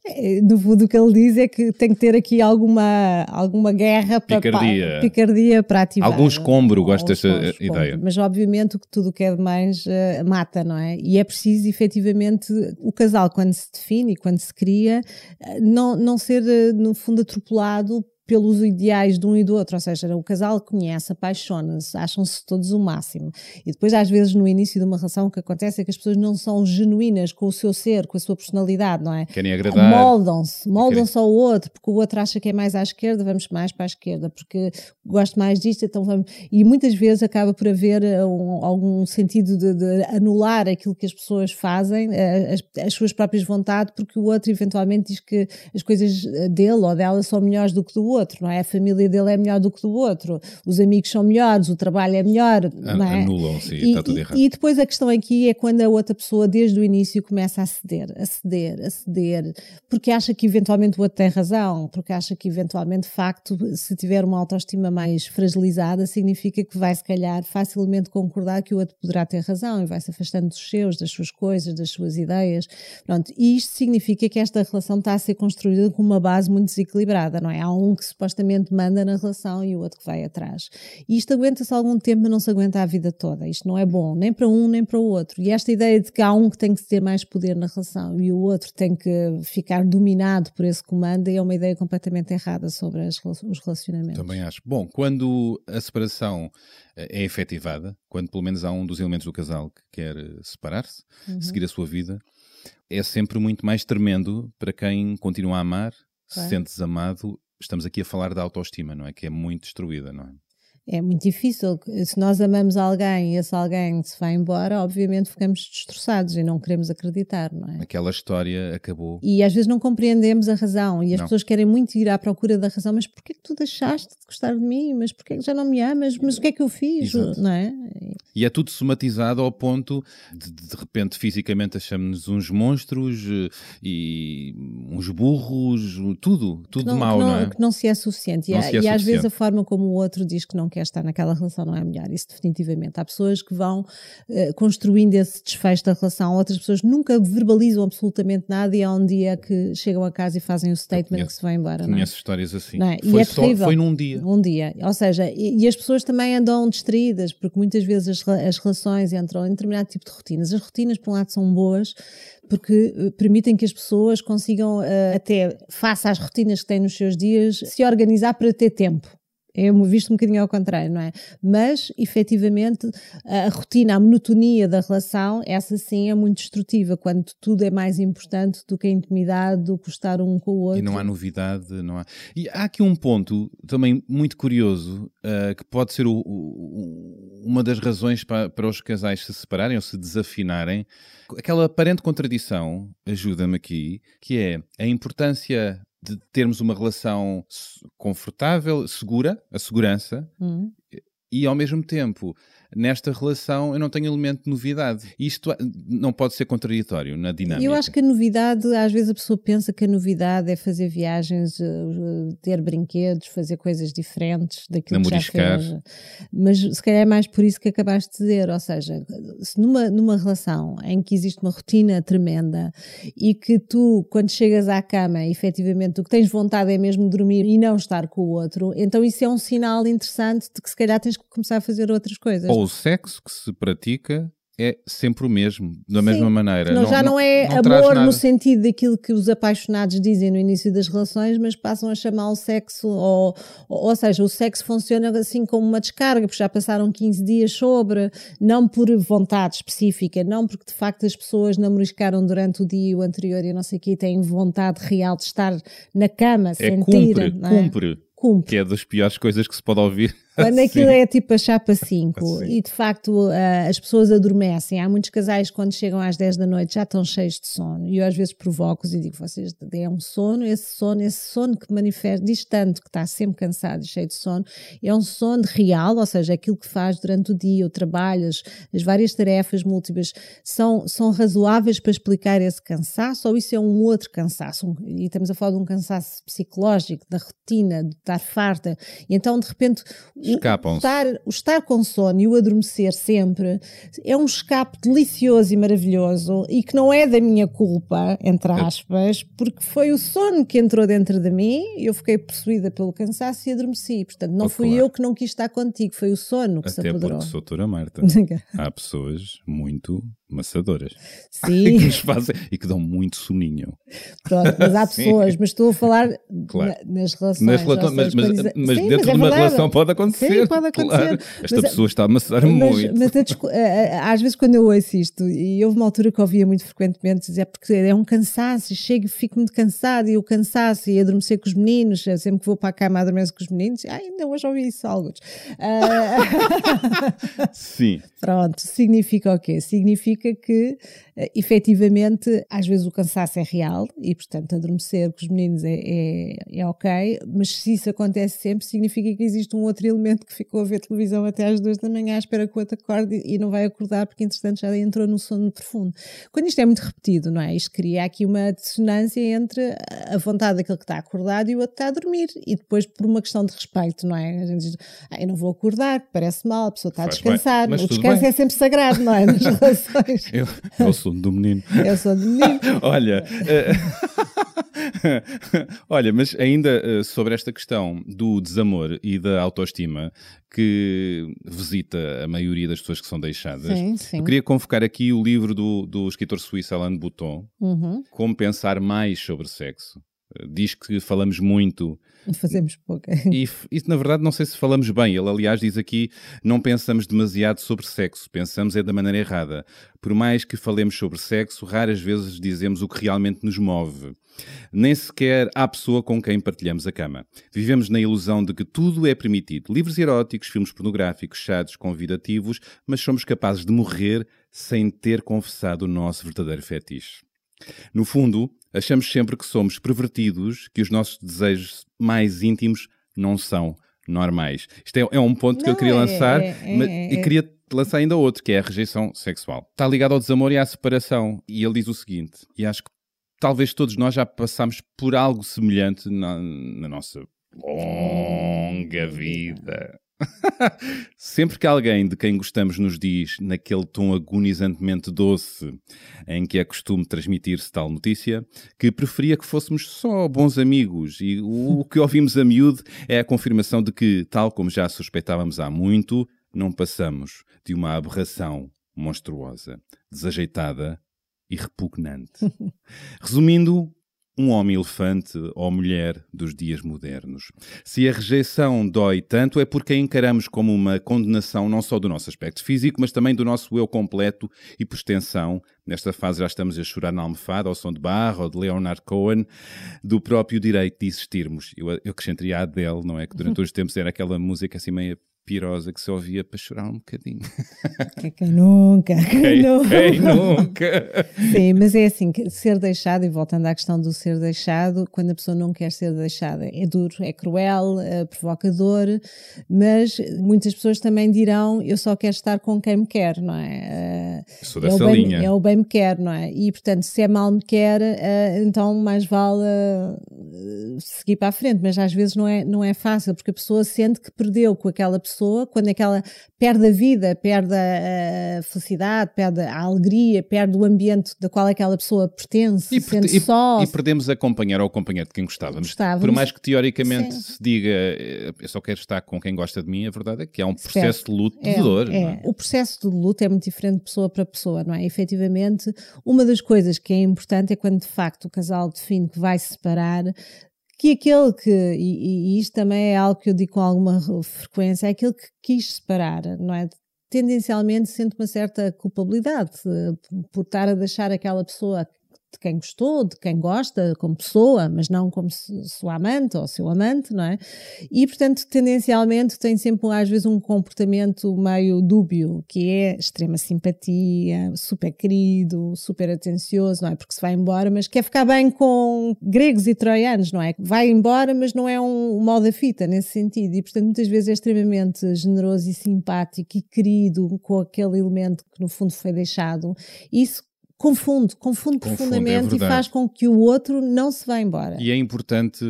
É, No fundo, o que ele diz é que tem que ter aqui alguma, alguma guerra para Picardia. para, picardia para ativar. Algum escombro, gosto desta ideia. Mas, obviamente, o que tudo o que é demais eh, mata, não é? E é preciso, efetivamente, o casal, quando se define e quando se cria, eh, não, não ser, eh, no fundo, atropelado pelos ideais de um e do outro, ou seja, o casal conhece, apaixona-se, acham-se todos o máximo. E depois, às vezes, no início de uma relação, o que acontece é que as pessoas não são genuínas com o seu ser, com a sua personalidade, não é? Querem agradar. Moldam-se, moldam-se ao outro, porque o outro acha que é mais à esquerda, vamos mais para a esquerda, porque gosto mais disto, então vamos. E muitas vezes acaba por haver eh, um- algum sentido de, de anular aquilo que as pessoas fazem, eh, as, as suas próprias vontades, porque o outro eventualmente diz que as coisas eh, dele ou dela são melhores do que do outro, não é? A família dele é melhor do que do outro, os amigos são melhores, o trabalho é melhor, não é? Anulam-se e está tudo errado. E depois a questão aqui é quando a outra pessoa, desde o início, começa a ceder, a ceder, a ceder, porque acha que eventualmente o outro tem razão, porque acha que eventualmente, de facto, se tiver uma autoestima mais fragilizada, significa que vai, se calhar, facilmente concordar que o outro poderá ter razão e vai se afastando dos seus, das suas coisas, das suas ideias. Pronto, e isto significa que esta relação está a ser construída com uma base muito desequilibrada, não é? Há um que supostamente manda na relação e o outro que vai atrás. E isto aguenta-se algum tempo, mas não se aguenta a vida toda. Isto não é bom, nem para um, nem para o outro. E esta ideia de que há um que tem que ter mais poder na relação e o outro tem que ficar dominado por esse comando é uma ideia completamente errada sobre as os relacionamentos. Também acho. Bom, quando a separação eh, é efetivada, quando pelo menos há um dos elementos do casal que quer eh, separar-se, Uhum. seguir a sua vida, é sempre muito mais tremendo para quem continua a amar se Claro. sentes amado, estamos aqui a falar da autoestima, não é? Que é muito destruída, não é? É muito difícil. Se nós amamos alguém e esse alguém se vai embora, obviamente ficamos destroçados e não queremos acreditar, não é? Aquela história acabou. E às vezes não compreendemos a razão e as Não. pessoas querem muito ir à procura da razão. Mas porquê que tu deixaste de gostar de mim? Mas porquê que já não me amas? Mas o que é que eu fiz? Exato. Não é? E é tudo somatizado ao ponto de, de repente, fisicamente, achamos-nos uns monstros eh, e uns burros, tudo, tudo de mau, que não, é? que não se é suficiente. Não e, se há- é e às suficiente. vezes a forma como o outro diz que não quer estar naquela relação não é melhor. Isso definitivamente. Há pessoas que vão eh, construindo esse desfecho da relação, outras pessoas nunca verbalizam absolutamente nada e há um dia que chegam a casa e fazem o statement conheço- que se vai embora. não é? Conheço histórias assim. Não é? Foi, é só, terrível. foi num dia. Um dia. Ou seja, e, e as pessoas também andam distraídas, porque muitas vezes as, as relações entram em determinado tipo de rotinas. As rotinas, por um lado, são boas, porque eh, permitem que as pessoas consigam, eh, até face às rotinas que têm nos seus dias, se organizar para ter tempo. É visto um bocadinho ao contrário, não é? Mas, efetivamente, a rotina, a monotonia da relação, essa sim é muito destrutiva, quando tudo é mais importante do que a intimidade, do que estar um com o outro. E não há novidade, não há. E há aqui um ponto também muito curioso ah, que pode ser o- o- uma das razões para, para os casais se separarem ou se desafinarem. Aquela aparente contradição, ajuda-me aqui, que é a importância de termos uma relação confortável, segura, a segurança, Hum. e ao mesmo tempo, nesta relação eu não tenho elemento de novidade. Isto ah, não pode ser contraditório na dinâmica. Eu acho que a novidade, às vezes a pessoa pensa que a novidade é fazer viagens, eh, eh, ter brinquedos, fazer coisas diferentes daquilo que já fez. Mas se calhar é mais por isso que acabaste de dizer, ou seja, se numa, numa relação em que existe uma rotina tremenda e que tu, quando chegas à cama, efetivamente o que tens vontade é mesmo dormir e não estar com o outro, então isso é um sinal interessante de que se calhar tens que começar a fazer outras coisas. Ou o sexo que se pratica é sempre o mesmo, da mesma Sim. maneira. Não, já não, é não amor no sentido daquilo que os apaixonados dizem no início das relações, mas passam a chamar o sexo, ou, ou, ou seja, o sexo funciona assim como uma descarga, porque já passaram 15 dias sobre, não por vontade específica, não porque de facto as pessoas namoriscaram durante o dia e o anterior e não sei o quê, e têm vontade real de estar na cama, É sentir. cumpre, não é? cumpre, Cumpre. que é das piores coisas que se pode ouvir. Quando aquilo é tipo a chapa 5 Sim. e de facto as pessoas adormecem, há muitos casais quando chegam às 10 da noite já estão cheios de sono. E eu às vezes provoco-os e digo: vocês é um sono, esse sono, esse sono que manifesta, diz tanto que está sempre cansado e cheio de sono, é um sono real, ou seja, aquilo que faz durante o dia, o trabalho, as, as várias tarefas múltiplas são, são razoáveis para explicar esse cansaço? Ou isso é um outro cansaço? Um- e estamos a falar de um cansaço psicológico, da rotina, de estar farta, e então de repente Escapam-se. o estar, o estar com sono e o adormecer sempre é um escape delicioso e maravilhoso e que não é da minha culpa, entre aspas, porque foi o sono que entrou dentro de mim, eu fiquei possuída pelo cansaço e adormeci. Portanto, não Oh, fui claro. eu que não quis estar contigo, foi o sono que se Até apoderou. porque sou Tora Marta. Há pessoas muito maçadoras que Sim, nos fazem e que dão muito soninho. pronto, mas há pessoas, mas estou a falar Claro. na- nas relações. Nas relações- mas, mas- mas Sim, dentro é de uma verdade. relação pode acontecer. Sim, pode acontecer. Claro. Esta Mas- é- pessoa está a maçar mas, muito. mas a a- a- às vezes quando eu ouço isto, e houve uma altura que eu ouvia muito frequentemente dizer porque é um cansaço, e chego e fico muito cansado, e o cansaço, e adormecer com os meninos, sempre que vou para a cama adormeço com os meninos, ah, ainda hoje ouvi isso alguns. Ah, Sim. Pronto, significa o quê? Significa que, eh, efetivamente, às vezes o cansaço é real e, portanto, adormecer com os meninos é, é, é ok, mas se isso acontece sempre, significa que existe um outro elemento que ficou a ver televisão até às duas da manhã à espera que o outro acorde e não vai acordar porque, entretanto, já entrou no sono profundo. Quando isto é muito repetido, não é? Isto cria aqui uma dissonância entre a vontade daquele que está acordado e o outro que está a dormir e depois, por uma questão de respeito, não é? A gente diz, ah, eu não vou acordar, parece mal, a pessoa está a Faz bem, descansar, o descanso bem. é sempre sagrado, não é? Eu, eu sou do menino. Eu sou de menino. Olha, eh, olha, mas ainda eh, sobre esta questão do desamor e da autoestima que visita a maioria das pessoas que são deixadas, Sim, sim. eu queria convocar aqui o livro do, do escritor suíço Alain de Botton, Uhum. Como Pensar Mais sobre Sexo. diz que falamos muito fazemos pouca. e isso, na verdade, não sei se falamos bem. Ele, aliás, diz aqui: não pensamos demasiado sobre sexo, pensamos é da maneira errada. Por mais que falemos sobre sexo, raras vezes dizemos o que realmente nos move. Nem sequer há pessoa com quem partilhamos a cama. Vivemos na ilusão de que tudo é permitido: livros eróticos, filmes pornográficos, chats convidativos, mas somos capazes de morrer sem ter confessado o nosso verdadeiro fetiche. No fundo, achamos sempre que somos pervertidos, que os nossos desejos mais íntimos não são normais. Isto é, é um ponto que eu Não, queria é- lançar é- é- mas- é- e queria lançar ainda outro, que é a rejeição sexual. Está ligado ao desamor e à separação. E ele diz o seguinte, e acho que talvez todos nós já passámos por algo semelhante na, na nossa longa vida. Sempre que alguém de quem gostamos nos diz, naquele tom agonizantemente doce em que é costume transmitir-se tal notícia, que preferia que fôssemos só bons amigos, e o que ouvimos a miúdo é a confirmação de que, tal como já suspeitávamos há muito, não passamos de uma aberração monstruosa, desajeitada e repugnante. Resumindo, um homem-elefante ou mulher dos dias modernos. Se a rejeição dói tanto, é porque a encaramos como uma condenação não só do nosso aspecto físico, mas também do nosso eu completo e, por extensão, nesta fase já estamos a chorar na almofada, ao som de Barra ou de Leonard Cohen, do próprio direito de existirmos. Eu, eu acrescentaria a Adele, não é? Que durante os tempos era aquela música assim meio pirosa que se ouvia para chorar um bocadinho. Quem, quem nunca? Quem, Quem, nunca? quem nunca? Sim, mas é assim, que ser deixado, e voltando à questão do ser deixado, quando a pessoa não quer ser deixada, é duro, é cruel, é provocador, mas muitas pessoas também dirão, eu só quero estar com quem me quer, não é? Eh, Sou é dessa bem, linha. É o bem me quer, não é? E portanto, se é mal me quer, eh, então mais vale seguir para a frente, mas às vezes não é, não é fácil, porque a pessoa sente que perdeu com aquela pessoa, quando aquela perde a vida, perde a, a felicidade, perde a alegria, perde o ambiente da qual aquela pessoa pertence, E, se sente e- só. e perdemos a companheira ou o companheiro de quem gostávamos. Gostávamos. Por mais que teoricamente Sim. se diga eh, eu só quero estar com quem gosta de mim, a verdade é que há um processo de luto de dor. é. é? O processo de luto é muito diferente de pessoa para pessoa, não é? Efetivamente, uma das coisas que é importante é quando de facto o casal define que vai se separar, que aquele que, e, e isto também é algo que eu digo com alguma frequência, é aquele que quis separar, não é? Tendencialmente sente uma certa culpabilidade eh, por estar a deixar aquela pessoa de quem gostou, de quem gosta como pessoa, mas não como sua amante ou seu amante, não é? E, portanto, tendencialmente tem sempre, às vezes, um comportamento meio dúbio, que é extrema simpatia, super querido, super atencioso, não é? Porque se vai embora, mas quer ficar bem com gregos e troianos, não é? Vai embora, mas não é um mal da fita nesse sentido. E, portanto, muitas vezes é extremamente generoso e simpático e querido com aquele elemento que, no fundo, foi deixado. Isso confunde, confunde, Confunde, é profundamente e verdade. faz com que o outro não se vá embora. E é importante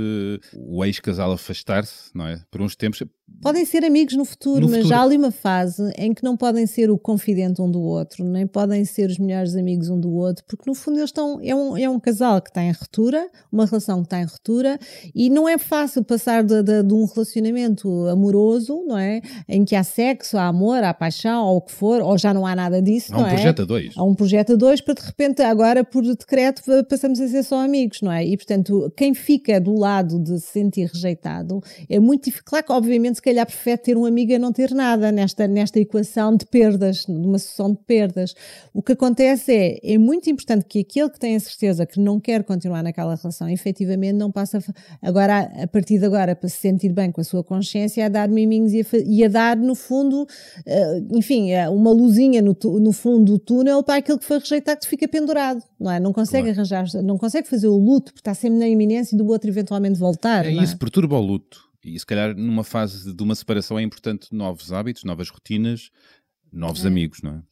o ex-casal afastar-se, não é? Por uns tempos. Podem ser amigos no futuro, No mas futuro. já há ali uma fase em que não podem ser o confidente um do outro, nem podem ser os melhores amigos um do outro, porque no fundo eles estão. É um, é um casal que está em ruptura, uma relação que está em ruptura, e não é fácil passar de, de- de um relacionamento amoroso, não é? Em que há sexo, há amor, há paixão, ou o que for, ou já não há nada disso, Há não um é? projeto a dois. Há um projeto a dois para de repente agora por decreto passamos a ser só amigos, não é? E portanto quem fica do lado de se sentir rejeitado é muito difícil. Claro que obviamente se calhar prefere ter um amigo a não ter nada nesta, nesta equação de perdas, numa sucessão de perdas. O que acontece é, é muito importante que aquele que tem a certeza que não quer continuar naquela relação, efetivamente não passa agora, a partir de agora, para se sentir bem com a sua consciência, a dar miminhos e a, e a dar, no fundo, eh, enfim, eh, uma luzinha no, no fundo do túnel para aquele que foi rejeitado que fica pendurado, não é? Não consegue Claro. arranjar, não consegue fazer o luto, porque está sempre na iminência do outro eventualmente voltar. É não isso, perturba o luto. E se calhar numa fase de uma separação é importante novos hábitos, novas rotinas, novos amigos, não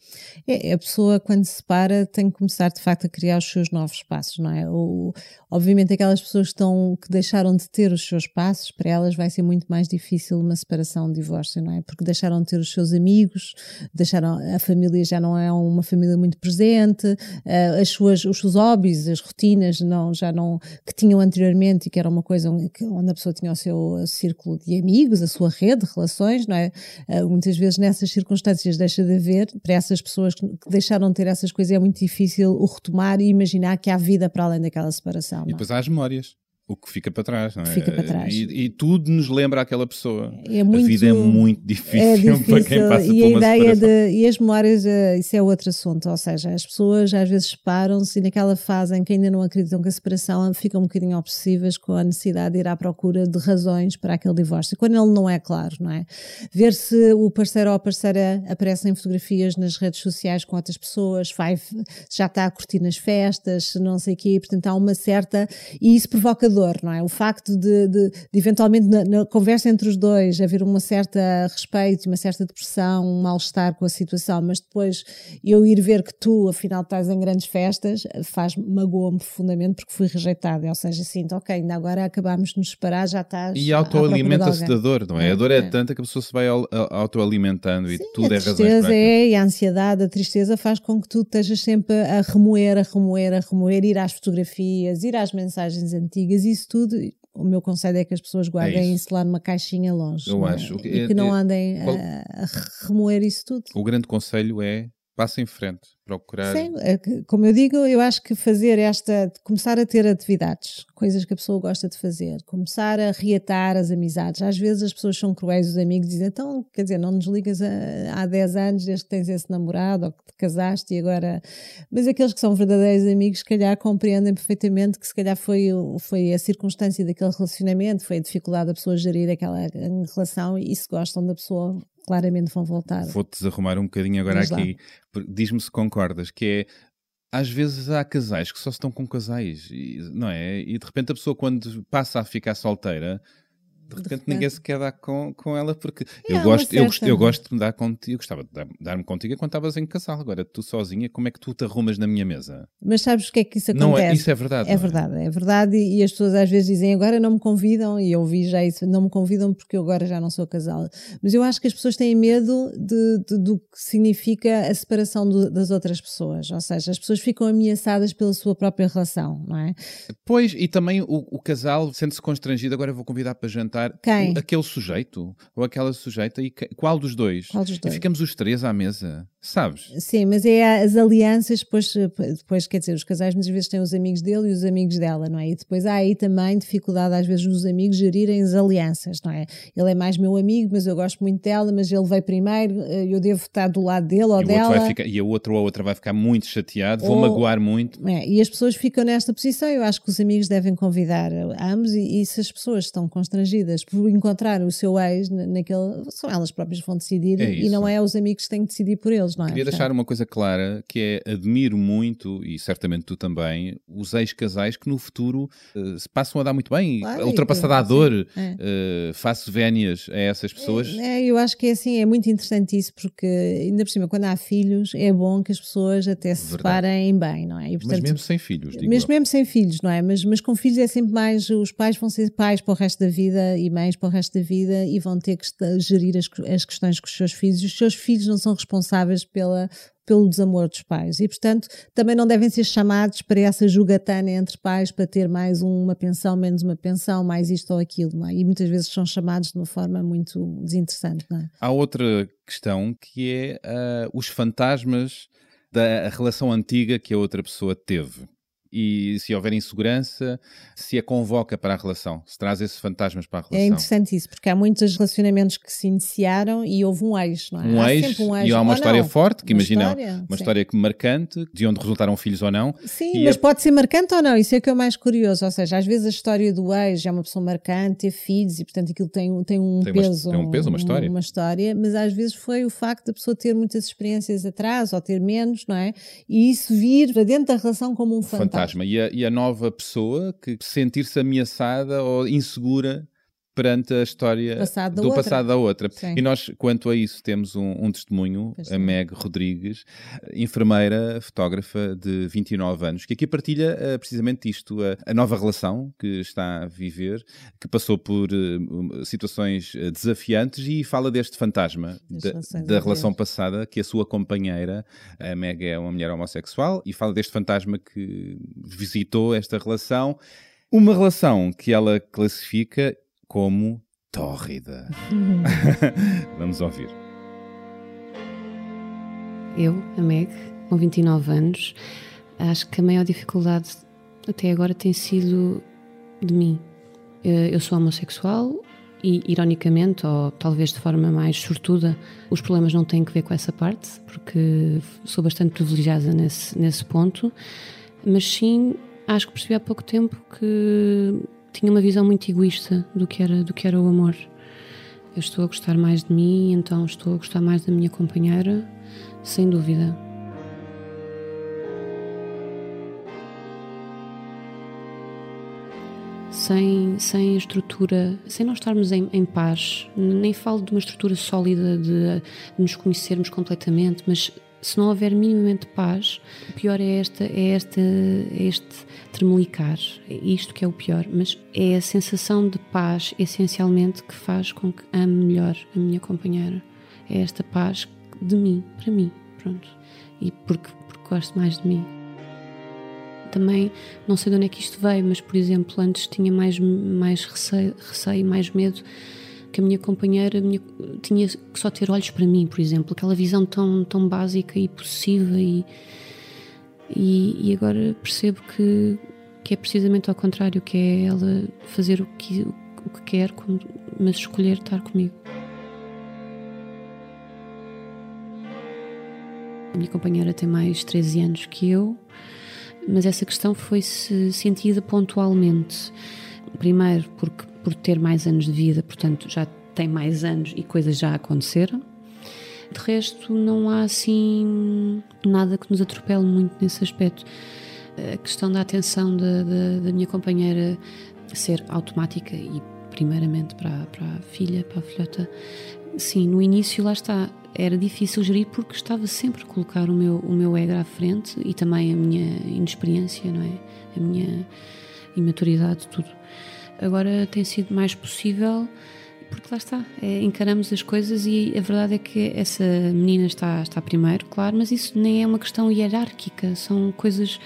é? É, a pessoa, quando se separa, tem que começar de facto a criar os seus novos passos, não é? O, obviamente, aquelas pessoas que, estão, que deixaram de ter os seus passos, para elas vai ser muito mais difícil uma separação, um divórcio, não é? Porque deixaram de ter os seus amigos, deixaram, a família já não é uma família muito presente, eh, as suas, os seus hobbies, as rotinas não, já não, que tinham anteriormente e que era uma coisa onde a pessoa tinha o seu círculo de amigos, a sua rede de relações, não é? Eh, muitas vezes nessas circunstâncias deixa de haver, para essas pessoas que, deixaram de ter essas coisas é muito difícil o retomar e imaginar que há vida para além daquela separação. E é? depois há as memórias. O que fica para trás, não é? Fica para trás. E, e tudo nos lembra aquela pessoa. É muito- a vida é muito difícil, É difícil. para quem passa e por a uma ideia separação. de. E as memórias, eh, isso é outro assunto. Ou seja, as pessoas às vezes separam-se e naquela fase em que ainda não acreditam que a separação ficam um bocadinho obsessivas com a necessidade de ir à procura de razões para aquele divórcio. Quando ele não é claro, não é? Ver se o parceiro ou a parceira aparecem em fotografias nas redes sociais com outras pessoas, vai, já está a curtir nas festas, não sei o quê. Portanto, há uma certa. E isso provoca não é? O facto de, de- de eventualmente na, na conversa entre os dois haver uma certa respeito, uma certa depressão, um mal-estar com a situação, mas depois eu ir ver que tu, afinal, estás em grandes festas, faz magoa-me profundamente porque fui rejeitada. Ou seja, sinto, ok, ainda agora acabámos de nos separar, já estás. E autoalimenta-se da dor, não é? A dor é, É. tanta que a pessoa se vai au- a- autoalimentando e tudo a é razões tristeza para aquilo. é, e a ansiedade, a tristeza faz com que tu estejas sempre a remoer, a remoer, a remoer, ir às fotografias, ir às mensagens antigas, isso tudo. O meu conselho é que as pessoas guardem isso. isso. lá numa caixinha longe. Eu não é? acho que E é- que não é- andem qual- a, a remoer isso tudo. O grande conselho é passa em frente, procurar. Sim, é como eu digo, eu acho que fazer esta, começar a ter atividades, coisas que a pessoa gosta de fazer, começar a reatar as amizades. Às vezes as pessoas são cruéis, os amigos dizem, então, quer dizer, não nos ligas há 10 anos desde que tens esse namorado ou que te casaste e agora. Mas aqueles que são verdadeiros amigos, se calhar compreendem perfeitamente que se calhar foi, foi a circunstância daquele relacionamento, foi a dificuldade da pessoa gerir aquela relação e se gostam da pessoa, claramente vão voltar. Vou-te desarrumar um bocadinho agora lá. aqui. Diz-me se concordas, que é às vezes há casais que só estão com casais, não é? E de repente a pessoa quando passa a ficar solteira, de repente ninguém se quer dar com, com ela porque É, eu, gosto, uma eu, gosto, certa- eu gosto de me dar contigo, eu gostava de dar- dar-me contigo quando estavas em casal. Agora tu sozinha, como é que tu te arrumas na minha mesa? Mas sabes o que é que isso acontece? Não é, isso é verdade. É não verdade, é verdade, e e as pessoas às vezes dizem agora não me convidam, e eu ouvi já isso, não me convidam porque eu agora já não sou casal. Mas eu acho que as pessoas têm medo de, de- do que significa a separação do- das outras pessoas, ou seja, as pessoas ficam ameaçadas pela sua própria relação, não é? Pois, e também o, o casal sente-se constrangido, agora eu vou convidar para jantar Quem? o- aquele sujeito ou aquela sujeita e que- qual dos dois? Qual dos E dois? ficamos os três à mesa, sabes? Sim, mas é as alianças, depois, depois, quer dizer, os casais muitas vezes têm os amigos dele e os amigos dela, não é? E depois há aí também dificuldade, às vezes, nos amigos gerirem as alianças, não é? Ele é mais meu amigo, mas eu gosto muito dela, mas ele veio primeiro, eh, eu devo estar do lado dele ou E, dela. ficar, e a outra ou a outra vai ficar muito chateado, Ou- magoar muito. É, e as pessoas ficam nesta posição. Eu acho que os amigos devem convidar ambos, e, e se as pessoas estão constrangidas por encontrar o seu ex na- naquele. São elas próprias que vão decidir É e não é os amigos que têm que decidir por eles, não é? Queria Portanto, deixar uma coisa clara, que é admiro muito, e certamente tu também, os ex-casais que no futuro eh, se passam a dar muito bem, Claro, ultrapassada a que- dor, é. eh, faço vénias a essas pessoas. É, eu acho que é assim, é muito interessante isso, porque ainda por cima, quando há filhos, é bom que as pessoas até se Verdade. separem bem, não é? E, Mas portanto, mesmo sem filhos, digo mesmo, eu. mesmo sem filhos, não é? Mas, mas com filhos é sempre mais. Os pais vão ser pais para o resto da vida e mães para o resto da vida e vão ter que gerir as, as questões com os seus filhos. Os seus filhos não são responsáveis pela, pelo desamor dos pais. E, portanto, também não devem ser chamados para essa jogatana entre pais para ter mais uma pensão, menos uma pensão, mais isto ou aquilo, é? E muitas vezes são chamados de uma forma muito desinteressante, é? Há outra questão que é ah, os fantasmas da relação antiga que a outra pessoa teve. E se houver insegurança, se a convoca para a relação, se traz esses fantasmas para a É relação. interessante isso, porque há muitos relacionamentos que se iniciaram e houve um ex, não é? um Há ex, um ex. e há uma história não. forte, que Uma imagina, história, uma sim. história que marcante, de onde resultaram filhos ou não. Sim, mas a- pode ser marcante ou não, isso é que é o mais curioso. Ou seja, às vezes a história do ex é uma pessoa marcante, ter filhos e, portanto, aquilo tem, um- tem um Tem uma- peso. tem um peso, uma história. Uma história, mas às vezes foi o facto da pessoa ter muitas experiências atrás ou ter menos, não é? E isso vir para dentro da relação como um fantasma. Fantasma. E a, e a nova pessoa que sentir-se ameaçada ou insegura perante a história Passado do outra. passado da outra. Sim. E nós, quanto a isso, temos um, um testemunho, Pois a. Meg Rodrigues, enfermeira, fotógrafa de 29 anos, que aqui partilha eh, precisamente isto, a, a nova relação que está a viver, que passou por um, situações eh, desafiantes e fala deste fantasma da, da relação passada, que a sua companheira, a Meg é uma mulher homossexual, e fala deste fantasma que visitou esta relação. Uma relação que ela classifica como tórrida. Vamos ouvir. Eu, a Meg, com 29 anos, acho que a maior dificuldade até agora tem sido de mim. Eu sou homossexual e, ironicamente, ou talvez de forma mais sortuda, os problemas não têm que ver com essa parte, porque sou bastante privilegiada nesse, nesse ponto, mas sim, acho que percebi há pouco tempo que tinha uma visão muito egoísta do que era, do que era o amor. Eu estou a gostar mais de mim, então estou a gostar mais da minha companheira, sem dúvida. sem, sem estrutura, sem nós estarmos em, em paz, nem falo de uma estrutura sólida de, de nos conhecermos completamente, mas se não houver minimamente paz, o pior é, esta, é, esta, é este tremelicar, isto que é o pior, mas é a sensação de paz, essencialmente, que faz com que ame melhor a minha companheira. É esta paz de mim, para mim, pronto. E porque, porque gosto mais de mim também não sei de onde é que isto veio, mas por exemplo, antes tinha mais, mais receio, receio mais medo que a minha companheira minha, tinha que só ter olhos para mim, por exemplo, aquela visão tão, tão básica e possível e, e, e agora percebo que, que é precisamente ao contrário, que é ela fazer o que, o que quer, mas escolher estar comigo. A minha companheira tem mais 13 anos que eu, mas essa questão foi-se sentida pontualmente. Primeiro, porque por ter mais anos de vida, portanto, já tem mais anos e coisas já aconteceram. De resto, não há assim nada que nos atropele muito nesse aspecto. A questão da atenção da, da, da minha companheira ser automática e, primeiramente, para, para a filha, para a filhota, sim, no início lá está, era difícil gerir porque estava sempre a colocar o meu, o meu ego à frente e também a minha inexperiência, não é? A minha imaturidade, tudo. Agora tem sido mais possível porque lá está, é, encaramos as coisas e a verdade é que essa menina está, está primeiro, claro, mas isso nem é uma questão hierárquica, são coisas,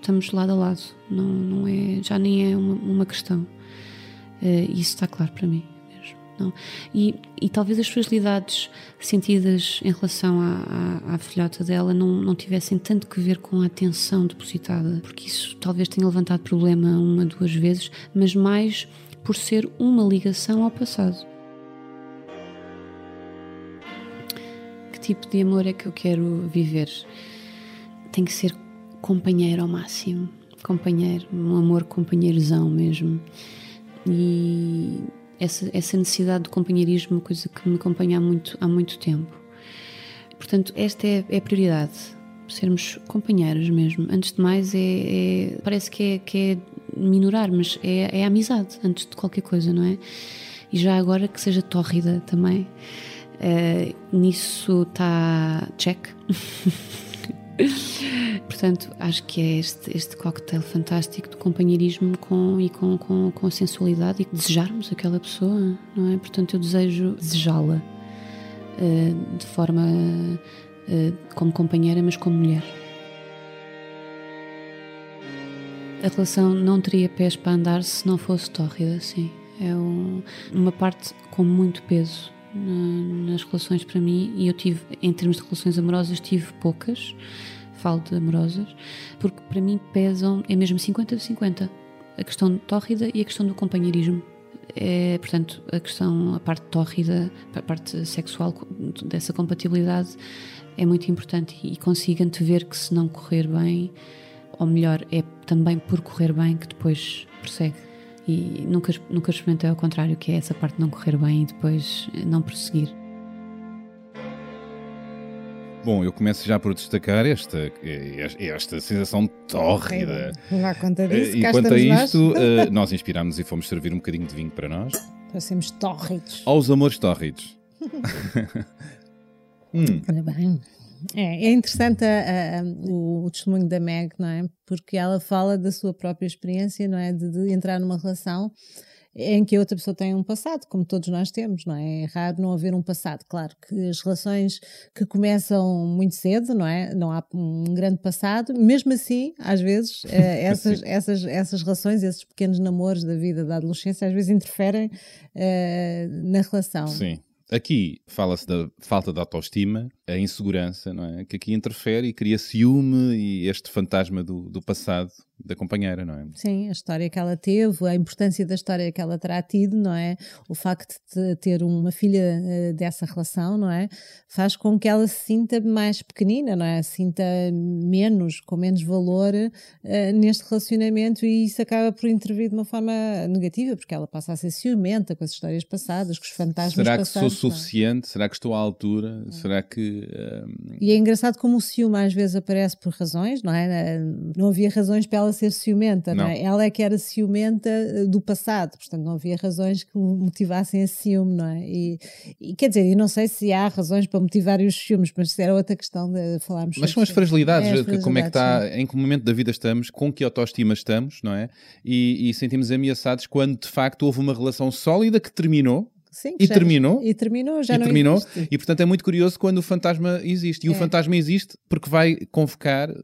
estamos lado a lado, não, não é, já nem é uma, uma questão. Uh, isso está claro para mim. Não. E, e, talvez as fragilidades sentidas em relação à, à, à, filhota dela não, não tivessem tanto que ver com a atenção depositada, porque isso talvez tenha levantado problema uma, duas vezes, mas mais por ser uma ligação ao passado. Que tipo de amor é que eu quero viver? Tem que ser companheiro ao máximo, companheiro, um amor companheirozão mesmo. E essa, essa necessidade de companheirismo, uma coisa que me acompanha há muito, há muito tempo. Portanto, esta é, é a prioridade, sermos companheiros mesmo. Antes de mais, é, é parece que é, que é minorar, mas é, é a amizade, antes de qualquer coisa, não é? E já agora que seja tórrida também. Uh, nisso está check. Portanto, acho que é este, este cocktail fantástico de companheirismo com, e com, com, com sensualidade e desejarmos aquela pessoa, não é? Portanto, eu desejo desejá-la uh, de forma uh, como companheira, mas como mulher. A relação não teria pés para andar se não fosse tórrida, sim. É um, uma parte com muito peso na, nas relações para mim e eu tive, em termos de relações amorosas, tive poucas, falo de amorosas, porque para mim pesam, é mesmo 50 de 50, a questão tórrida e a questão do companheirismo. É, portanto, a questão, a parte tórrida, a parte sexual dessa compatibilidade é muito importante e consigo antever que se não correr bem, ou melhor, é também por correr bem que depois prossegue. E nunca, nunca experimentei ao contrário, que é essa parte de não correr bem e depois não prosseguir. Bom, eu começo já por destacar esta, esta sensação tórrida. Não dá conta disso, E quanto a isto, nós, nós inspirámos e fomos servir um bocadinho de vinho para nós. Para sermos tórridos. Aos amores tórridos. hum. Bem. É, é interessante a, a, o, o, testemunho da Meg, não é? Porque ela fala da sua própria experiência, não é? De, de, entrar numa relação em que a outra pessoa tem um passado, como todos nós temos, não é? É raro não haver um passado. Claro que as relações que começam muito cedo, não é? Não há um grande passado, mesmo assim, às vezes, eh, essas, essas, essas relações, esses pequenos namoros da vida da adolescência, às vezes interferem eh, na relação. Sim. Aqui fala-se da falta de autoestima a insegurança, não é? Que aqui interfere e cria ciúme e este fantasma do, do passado da companheira, não é? Sim, a história que ela teve, a importância da história que ela terá tido, não é? O facto de ter uma filha eh, dessa relação, não é? Faz com que ela se sinta mais pequenina, não é? Sinta menos, com menos valor eh, neste relacionamento e isso acaba por intervir de uma forma negativa, porque ela passa a ser ciumenta com as histórias passadas, com os fantasmas Será que sou passados. não é? suficiente? Será que estou à altura? Será que. Hum, E é engraçado como o ciúme às vezes aparece por razões, não é? Não havia razões para ela ser ciumenta, não, Não. é? Ela é que era ciumenta eh, do passado, portanto não havia razões que motivassem esse ciúme, não é? E, e, quer dizer, eu não sei se há razões para motivar os ciúmes, mas isso era outra questão de falarmos Mas são as fragilidades, É, as que- como é que está, fragilidades, em que momento da vida estamos, com que autoestima estamos, não é? E, e sentimos ameaçados quando de facto houve uma relação sólida que terminou Sim, e terminou. E terminou, já e não terminou, existe. e portanto é muito curioso quando o fantasma existe. E o É. fantasma existe porque vai convocar uh,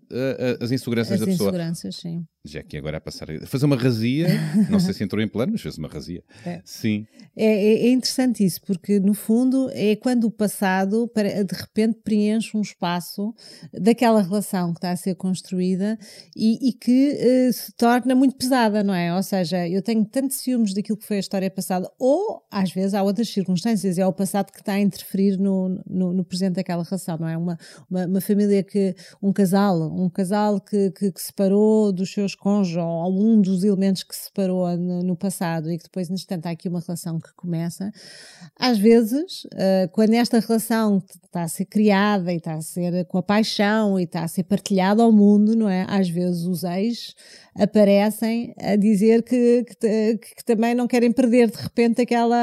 as inseguranças As da pessoa. inseguranças, sim. Já que agora a passar a fazer uma razia, não sei se entrou em plano, mas fez uma razia. É. Sim, É, é- é interessante isso, porque no fundo é quando o passado de repente preenche um espaço daquela relação que está a ser construída e, e que eh, se torna muito pesada, não é? Ou seja, eu tenho tantos ciúmes daquilo que foi a história passada, ou às vezes há outras circunstâncias, é o passado que está a interferir no, no, no presente daquela relação, não é? Uma, uma, uma família que, um casal, um casal que, que, que separou dos seus cônjuges, ou um dos elementos que se separou no, no passado e que depois, instante, há aqui uma relação que começa. Às vezes, eh, quando esta relação está a ser criada e está a ser com a paixão e está a ser partilhada ao mundo, não é? Às vezes os ex aparecem a dizer que, que, que também não querem perder de repente aquela,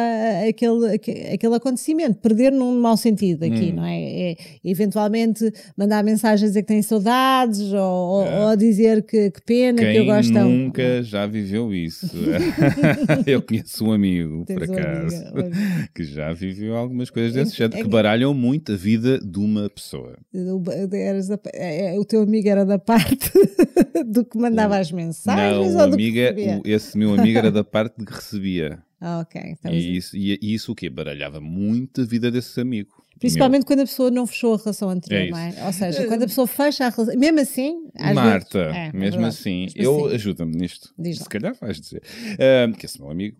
aquele, aque- aquele acontecimento, perder num mau sentido aqui, Hum. não é? é? Eventualmente mandar mensagens a dizer que têm saudades ou, ou- É. ou dizer que, que pena, que eu quem gosto tão- nunca já viveu isso? Eu conheço um amigo, Tens por acaso, olha. que já viveu algumas coisas desse É- género, é- que baralham muito a vida de uma pessoa. O- é- é- teu amigo era da parte do que mandava as mensagens Não, ou é- recebia? o- esse meu amigo era da parte de que recebia. Ah, ok. Então, E isso, e, e isso o quê? Baralhava muito a vida desse amigo. Principalmente quando a pessoa não fechou a relação anterior, É não é? Ou seja, quando a pessoa fecha a relação, mesmo assim, Marta, vezes, é, é mesmo verdade. assim, eu assim. ajuda-me nisto. Diz lá. Se calhar vais dizer. Ah, que esse meu amigo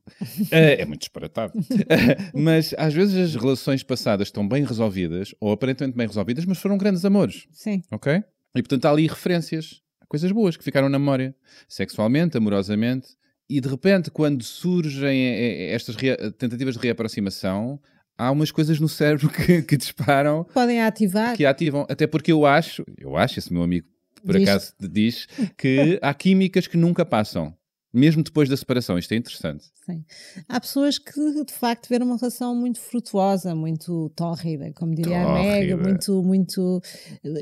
ah, é muito disparatado. Ah, mas às vezes as relações passadas estão bem resolvidas, ou aparentemente bem resolvidas, mas foram grandes amores. Sim, Ok? E portanto há ali referências coisas boas que ficaram na memória, sexualmente, amorosamente, e de repente, quando surgem eh, eh, estas tentativas de reaproximação, há umas coisas no cérebro que, que disparam, podem ativar. que ativam. Até porque eu acho, eu acho, esse meu amigo por Diz. acaso diz, que há químicas que nunca passam. Mesmo depois da separação, isto é interessante. Sim. Há pessoas que de facto tiveram uma relação muito frutuosa, muito tórrida, como diria a Mega, Tórrida. muito, muito.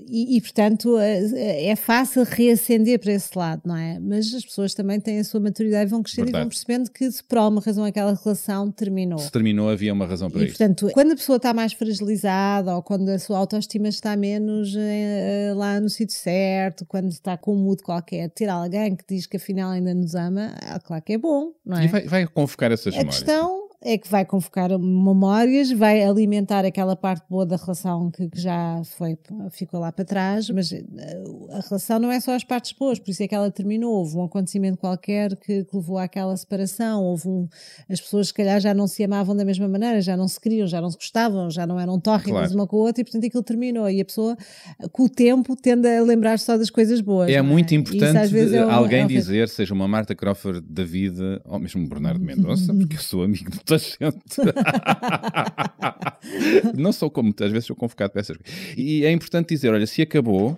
E, e, portanto é fácil reacender para esse lado, não é? Mas as pessoas também têm a sua maturidade e vão crescendo e Verdade. vão percebendo que se por alguma razão aquela relação terminou. Se terminou, havia uma razão para E, isso. portanto, quando a pessoa está mais fragilizada ou quando a sua autoestima está menos eh, eh, lá no sítio certo, quando está com um mood qualquer, ter alguém que diz que afinal ainda nos ama, ah, claro que é bom, não é? E vai, vai convocar essas A memórias. questão é que vai convocar memórias, vai alimentar aquela parte boa da relação que, que já foi, ficou lá para trás, mas eh, a relação não é só as partes boas, por isso é que ela terminou. Houve um acontecimento qualquer que, que levou àquela separação, houve um, as pessoas se calhar já não se amavam da mesma maneira, já não se queriam, já não se gostavam, já não eram tórridas Claro. uma com a outra e portanto aquilo terminou. E a pessoa, com o tempo, tende a lembrar só das coisas boas. É não muito isso, importante vezes, é um- alguém é um- dizer, seja uma Marta Crawford da vida, ou mesmo um Bernardo Mendonça, porque eu sou amigo de muita gente. Não sou como muitas vezes sou convocado para essas coisas. E é importante dizer: olha, se acabou.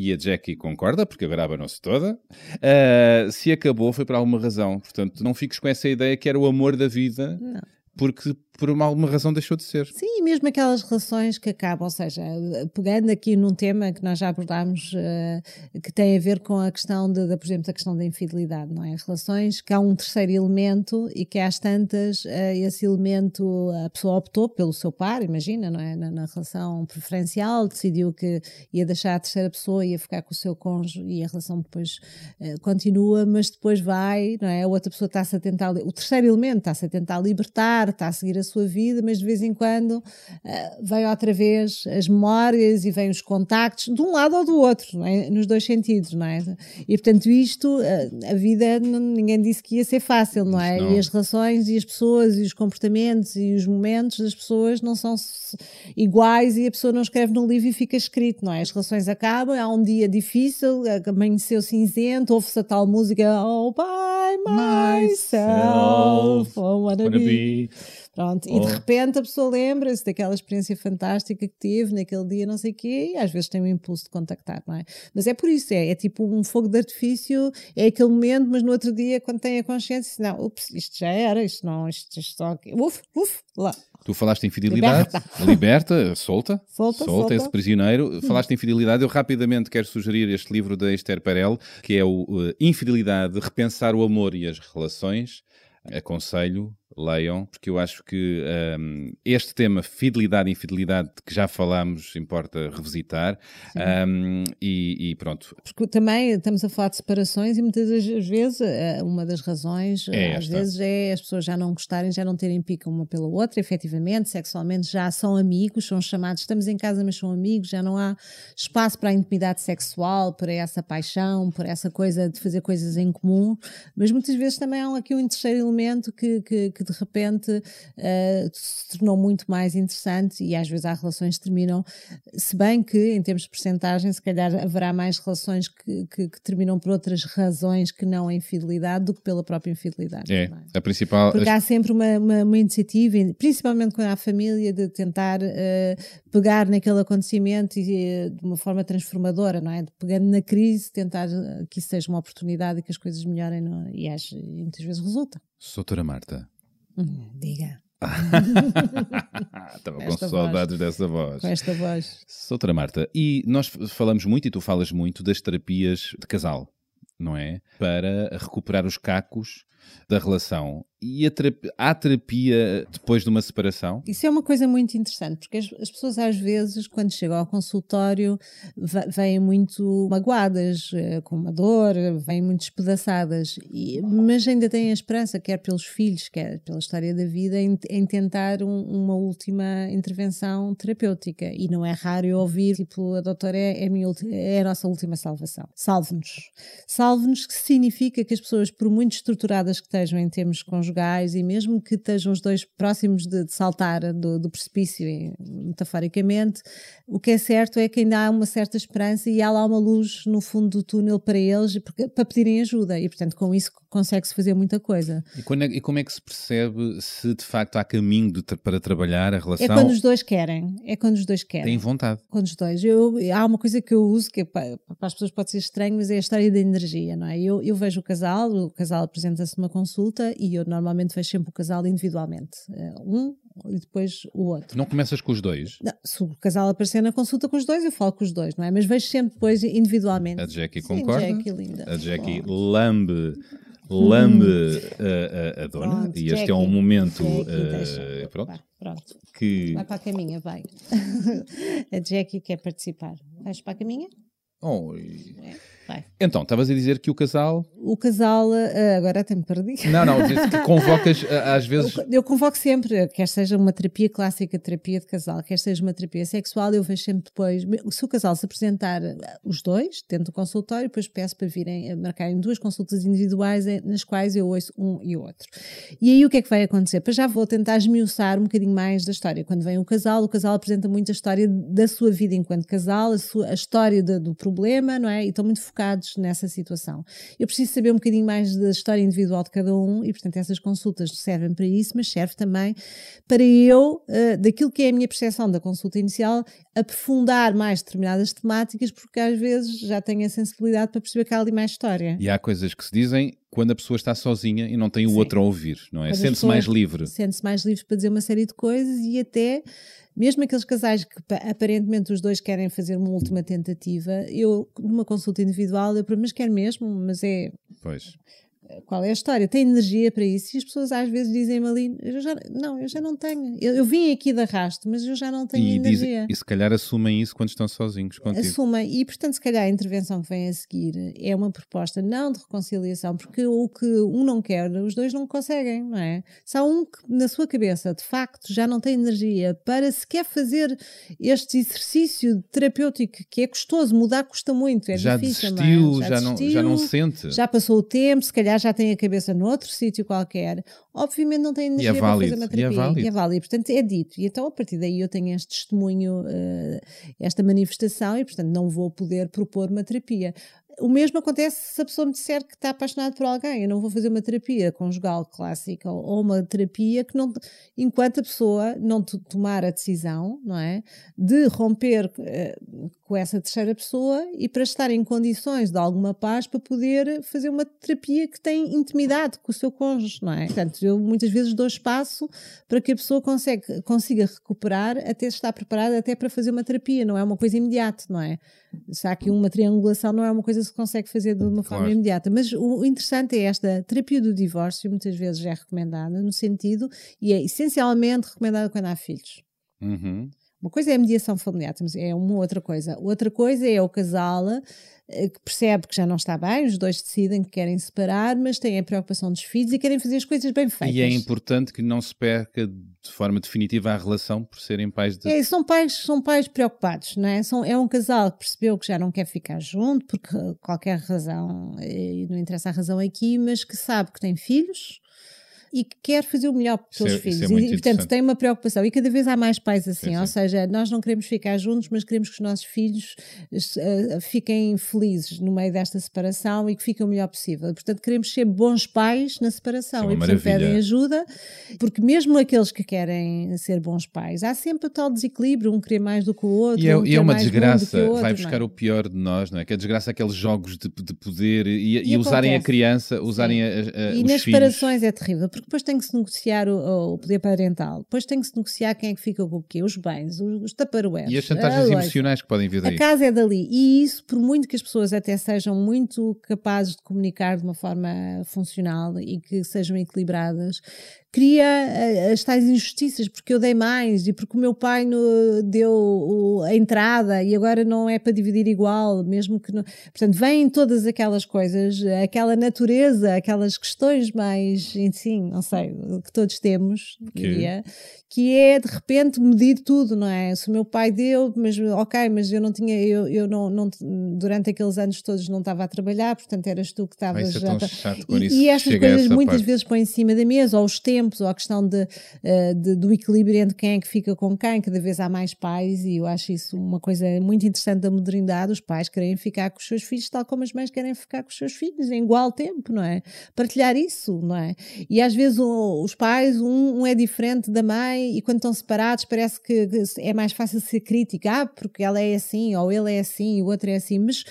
E a Jackie concorda, porque agora abanou-se toda. ah, se acabou, foi por alguma razão. Portanto, não fiques com essa ideia que era o amor da vida, Não. porque por uma, alguma razão deixou de ser. Sim, mesmo aquelas relações que acabam, ou seja, pegando aqui num tema que nós já abordámos, eh, que tem a ver com a questão, de, de, por exemplo, a questão da infidelidade, não é? Relações que há um terceiro elemento e que às tantas eh, esse elemento, a pessoa optou pelo seu par, imagina, não é? Na, na relação preferencial, decidiu que ia deixar a terceira pessoa, ia ficar com o seu cônjuge e a relação depois eh, continua, mas depois vai, não é? A outra pessoa está-se a tentar, o terceiro elemento está-se a tentar libertar está a seguir a sua vida, mas de vez em quando uh, vem outra vez as memórias e vêm os contactos, de um lado ou do outro, é? nos dois sentidos, não é? E portanto, isto, uh, a vida, ninguém disse que ia ser fácil, não é? Não. E as relações e as pessoas e os comportamentos e os momentos das pessoas não são iguais e a pessoa não escreve no livro e fica escrito, não é? As relações acabam, há um dia difícil, amanheceu cinzento, ouve-se a tal música Oh, by myself, oh, wanna, Wanna be. be. Pronto, e Oh. de repente a pessoa lembra-se daquela experiência fantástica que teve naquele dia, não sei o quê, e às vezes tem um impulso de contactar, não é? Mas é por isso, é, é tipo um fogo de artifício, é aquele momento, mas no outro dia, quando tem a consciência, não, ups, isto já era, isto não, isto, isto só aqui, uf, uf, lá. Tu falaste em fidelidade, liberta, solta, Solta, solta. esse prisioneiro. Falaste em fidelidade. Eu rapidamente quero sugerir este livro da Esther Perel, que é o uh, Infidelidade, Repensar o Amor e as Relações. Aconselho, leiam, porque eu acho que um, este tema, fidelidade e infidelidade, que já falámos, importa revisitar. Um, e, e pronto, Porque também estamos a falar de separações e muitas das vezes eh, uma das razões, É eh, às vezes, é as pessoas já não gostarem, já não terem pica uma pela outra, efetivamente, sexualmente já são amigos, são chamados, estamos em casa, mas são amigos, já não há espaço para a intimidade sexual, para essa paixão, por essa coisa de fazer coisas em comum, mas muitas vezes também há aqui um terceiro elemento que, que, que de repente eh, se tornou muito mais interessante e às vezes há relações que terminam, se bem que em termos de percentagem, se calhar haverá mais relações que, que- que terminam por outras razões que não a infidelidade do que pela própria infidelidade. é é? a principal. Porque há sempre uma, uma, uma iniciativa, principalmente quando há família, de tentar eh, pegar naquele acontecimento e, eh, de uma forma transformadora, não é? De pegando na crise, tentar que isso seja uma oportunidade e que as coisas melhorem, não é? e, acho- e muitas vezes resulta. Doutora Marta. Hum, diga, Estava com saudades dessa voz. com esta voz. Doutora Marta, e nós falamos muito, e tu falas muito, das terapias de casal, não é? Para recuperar os cacos da relação. E a terapia, há terapia depois de uma separação? Isso é uma coisa muito interessante, porque as, as pessoas às vezes, quando chegam ao consultório, vêm muito magoadas, eh, com uma dor, vêm muito despedaçadas, e- mas ainda têm a esperança, quer pelos filhos, quer pela história da vida, em, em tentar um- uma última intervenção terapêutica. E não é raro eu ouvir, tipo, a doutora é, é minha é a nossa última salvação. Salve-nos. Salve-nos, que significa que as pessoas, por muito estruturadas que estejam em termos conjugais e mesmo que estejam os dois próximos de, de saltar do, do precipício, metaforicamente, o que é certo é que ainda há uma certa esperança e há lá uma luz no fundo do túnel para eles para pedirem ajuda. E, portanto, com isso consegue-se fazer muita coisa. E, quando é- e como é que se percebe se de facto há caminho de para trabalhar a relação? É quando os dois querem. É quando os dois querem. Têm vontade. com os dois. Eu, há uma coisa que eu uso que é pa- para, as pessoas pode ser estranho, mas é a história da energia, não é? Eu, eu vejo o casal, o casal apresenta-se numa consulta e eu normalmente vejo sempre o casal individualmente. Eh, Um e depois o outro. Não começas com os dois? Não, se o casal aparecer na consulta com os dois, eu falo com os dois, não é? Mas vejo sempre depois individualmente. A Jackie Sim, concorda? Jackie, linda. A Jackie lambe, lambe a, a- a dona. Pronto, e este é um momento Jackie, eh, deixa. pronto, Vai, pronto. que. Vai para a caminha, vai. a Jackie quer participar. Vais para a caminha? Oi. É, vai. Então, estavas a dizer que o casal. O casal, eh, agora até me perdi. Não, não, disse que convocas eh, às vezes. Eu, eu convoco sempre, quer seja uma terapia clássica, terapia de casal, quer seja uma terapia sexual, eu vejo sempre depois, se o casal se apresentar eh, os dois dentro do consultório, depois peço para virem marcarem duas consultas individuais eh, nas quais eu ouço um e o outro. E aí o que é que vai acontecer? Para já vou tentar esmiuçar um bocadinho mais da história. Quando vem o casal, o casal apresenta muito a história da sua vida enquanto casal, a, sua, a história de- do problema, não é? E estão muito focados nessa situação. Eu preciso saber um bocadinho mais da história individual de cada um e, portanto, essas consultas servem para isso, mas serve também para eu, eh, daquilo que é a minha percepção da consulta inicial, aprofundar mais determinadas temáticas, porque às vezes já tenho a sensibilidade para perceber que há ali mais história. E há coisas que se dizem quando a pessoa está sozinha e não tem o Sim. outro a ouvir, não é? Sente-se mais livre. Sente-se mais livre para dizer uma série de coisas e até, mesmo aqueles casais que pa- aparentemente os dois querem fazer uma última tentativa, eu, numa consulta individual, eu, mas quero mesmo, mas é, Pois. Qual é a história? Tem energia para isso? E as pessoas às vezes dizem-me ali, eu já, não, eu já não tenho. Eu, eu vim aqui de arrasto, mas eu já não tenho E, energia. dizem, e se calhar assumem isso quando estão sozinhos contigo. Assumem, e portanto, se calhar a intervenção que vem a seguir é uma proposta não de reconciliação, porque o que um não quer, os dois não conseguem, não é? Se há um que na sua cabeça de facto já não tem energia para sequer fazer este exercício terapêutico que é custoso, mudar custa muito, é já difícil, desistiu, não é? já, não, já não sente. já passou o tempo, se calhar já tem a cabeça noutro sítio qualquer, obviamente não tem energia para válido, fazer uma e é terapia. válido. E é válido. Portanto, é dito. E então, a partir daí, eu tenho este testemunho, eh, esta manifestação, e portanto, não vou poder propor uma terapia. O mesmo acontece se a pessoa me disser que está apaixonado por alguém. Eu não vou fazer uma terapia conjugal clássica ou uma terapia que não, enquanto a pessoa não to- tomar a decisão, não é, de romper eh, com essa terceira pessoa e para estar em condições de alguma paz para poder fazer uma terapia que tem intimidade com o seu cônjuge, não é? Portanto, eu muitas vezes dou espaço para que a pessoa consegue, consiga recuperar até estar preparada até para fazer uma terapia, não é uma coisa imediata, não é? Se há aqui uma triangulação, não é uma coisa se consegue fazer de uma forma Claro. imediata. Mas o, interessante é esta terapia do divórcio, muitas vezes é recomendada no sentido, e é essencialmente recomendada quando há filhos. Uhum. Uma coisa é a mediação familiar, mas é uma outra coisa. Outra coisa é o casal eh, que percebe que já não está bem, os dois decidem que querem separar, mas têm a preocupação dos filhos e querem fazer as coisas bem feitas. E é importante que não se perca de forma definitiva a relação por serem pais de. É, são pais, são pais preocupados, não é? São, é um casal que percebeu que já não quer ficar junto, porque eh, qualquer razão, e não interessa a razão aqui, mas que sabe que tem filhos e que quer fazer o melhor Isso pelos é- filhos. é e, portanto, tem uma preocupação. E cada vez há mais pais assim, Sim, ou sim. seja, nós não queremos ficar juntos, mas queremos que os nossos filhos eh, fiquem felizes no meio desta separação e que fiquem o melhor possível. Portanto, queremos ser bons pais na separação é e, portanto, maravilha. pedem ajuda, porque mesmo aqueles que querem ser bons pais, há sempre o tal desequilíbrio, um querer mais do que o outro. E é, um e é uma um desgraça, outro, vai não buscar é? o pior de nós, não é? Que a desgraça é aqueles jogos de, de poder e, e E usarem a criança, usarem a, a- E os nas filhos. separações é terrível, porque depois tem que se negociar o, o poder parental, depois tem que se negociar quem é que fica com o quê, os bens, os, os taparoeiros. E as chantagens a loja. emocionais que podem vir A daí. casa é dali. E isso, por muito que as pessoas até sejam muito capazes de comunicar de uma forma funcional e que sejam equilibradas, cria eh, as tais injustiças, porque eu dei mais e porque o meu pai no- deu a entrada e agora não é para dividir igual, mesmo que não. Portanto, vêm todas aquelas coisas, aquela natureza, aquelas questões mais, sim, não sei, que todos temos, Que- diria, que é de repente medir tudo, não é? Se o meu pai deu, mas ok, mas eu não tinha, eu, eu não, não, durante aqueles anos todos não estava a trabalhar, portanto eras tu que Vai estavas já. ta- chato E, e estas coisas muitas parte. vezes põem em cima da mesa, ou os tempos, ou a questão de, eh, de- do equilíbrio entre quem é que fica com quem, cada vez há mais pais, e eu acho isso uma coisa muito interessante da modernidade, os pais querem ficar com os seus filhos tal como as mães querem ficar com os seus filhos, em igual tempo, não é? Partilhar isso, não é? E às vezes os pais, um, um é diferente da mãe, e quando estão separados parece que, é mais fácil ser crítico, ah, porque ela é assim, ou ele é assim, e o outro é assim, mas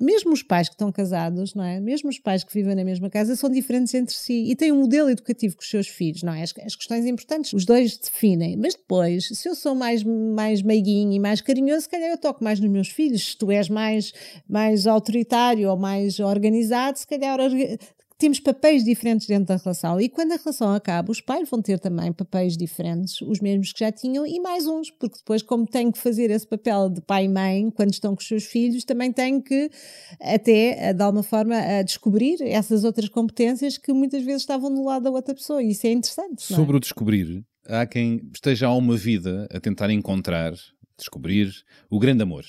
mesmo os pais que estão casados, não é? Mesmo os pais que vivem na mesma casa são diferentes entre si e têm um modelo educativo com os seus filhos, não é? As, as questões importantes, os dois definem, mas depois, se eu sou mais, mais meiguinho e mais carinhoso, se calhar eu toco mais nos meus filhos, se tu és mais, mais autoritário ou mais organizado, se calhar temos papéis diferentes dentro da relação e quando a relação acaba, os pais vão ter também papéis diferentes, os mesmos que já tinham e mais uns, porque depois, como têm que fazer esse papel de pai e mãe quando estão com os seus filhos, também têm que até, eh, de alguma forma, a descobrir essas outras competências que muitas vezes estavam do lado da outra pessoa e isso é interessante. não é? Sobre o descobrir, há quem esteja há uma vida a tentar encontrar, descobrir o grande amor.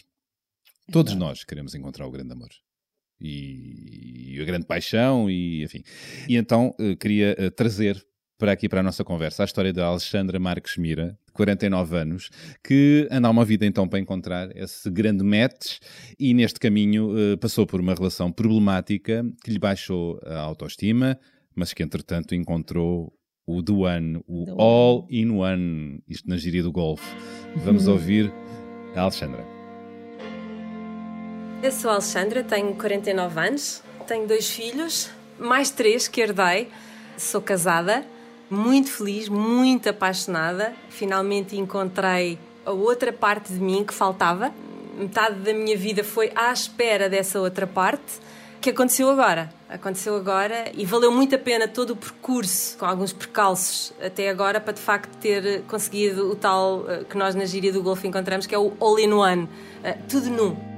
Todos nós queremos encontrar o grande amor. E, e a grande paixão, e enfim. E então eh, queria eh, trazer para aqui para a nossa conversa a história da Alexandra Marques Mira, de 49 anos, que anda uma vida então para encontrar esse grande match e neste caminho eh, passou por uma relação problemática que lhe baixou a autoestima, mas que entretanto encontrou o The One, o All in One, isto na gíria do golfe. Vamos ouvir a Alexandra. Eu sou a Alexandra, tenho 49 anos, tenho dois filhos, mais três que herdei. Sou casada, muito feliz, muito apaixonada. Finalmente encontrei a outra parte de mim que faltava. Metade da minha vida foi à espera dessa outra parte, que aconteceu agora. Aconteceu agora e valeu muito a pena todo o percurso, com alguns percalços até agora, para de facto ter conseguido o tal eh, que nós na gíria do golfe encontramos, que é o all-in-one. Eh, tudo num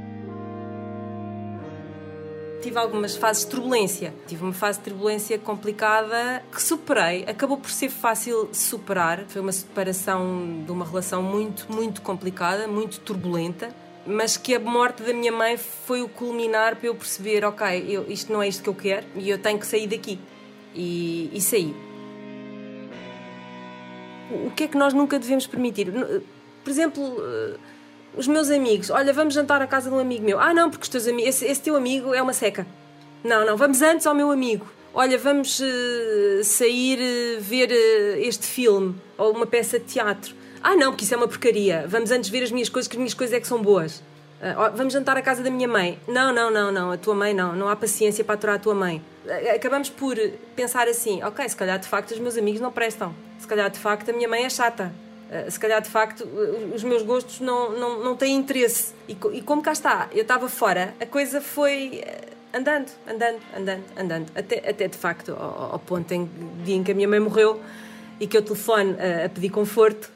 tive algumas fases de turbulência. Tive uma fase de turbulência complicada que superei. Acabou por ser fácil superar. Foi uma separação de uma relação muito, muito complicada, muito turbulenta. Mas que a morte da minha mãe foi o culminar para eu perceber: ok, eu, isto não é isto que eu quero e eu tenho que sair daqui. E, e saí. O que é que nós nunca devemos permitir? Por exemplo os meus amigos, olha, vamos jantar à casa de um amigo meu. Ah, não, porque os teus amigos, esse, esse teu amigo é uma seca. Não, não, vamos antes ao meu amigo. Olha, vamos uh, sair uh, ver uh, este filme ou uma peça de teatro. Ah, não, porque isso é uma porcaria. Vamos antes ver as minhas coisas, que as minhas coisas é que são boas. vamos jantar à casa da minha mãe. Não, não, não, não, a tua mãe não. Não há paciência para aturar a tua mãe. Acabamos por pensar assim: ok, se calhar de facto os meus amigos não prestam. Se calhar de facto a minha mãe é chata. Uh, se calhar de facto os meus gostos não, não, não têm interesse. E, e como cá está, eu estava fora, a coisa foi eh, andando, andando, andando, andando, até, até de facto ao, ao ponto em, em que a minha mãe morreu e que eu telefone uh, a pedir conforto.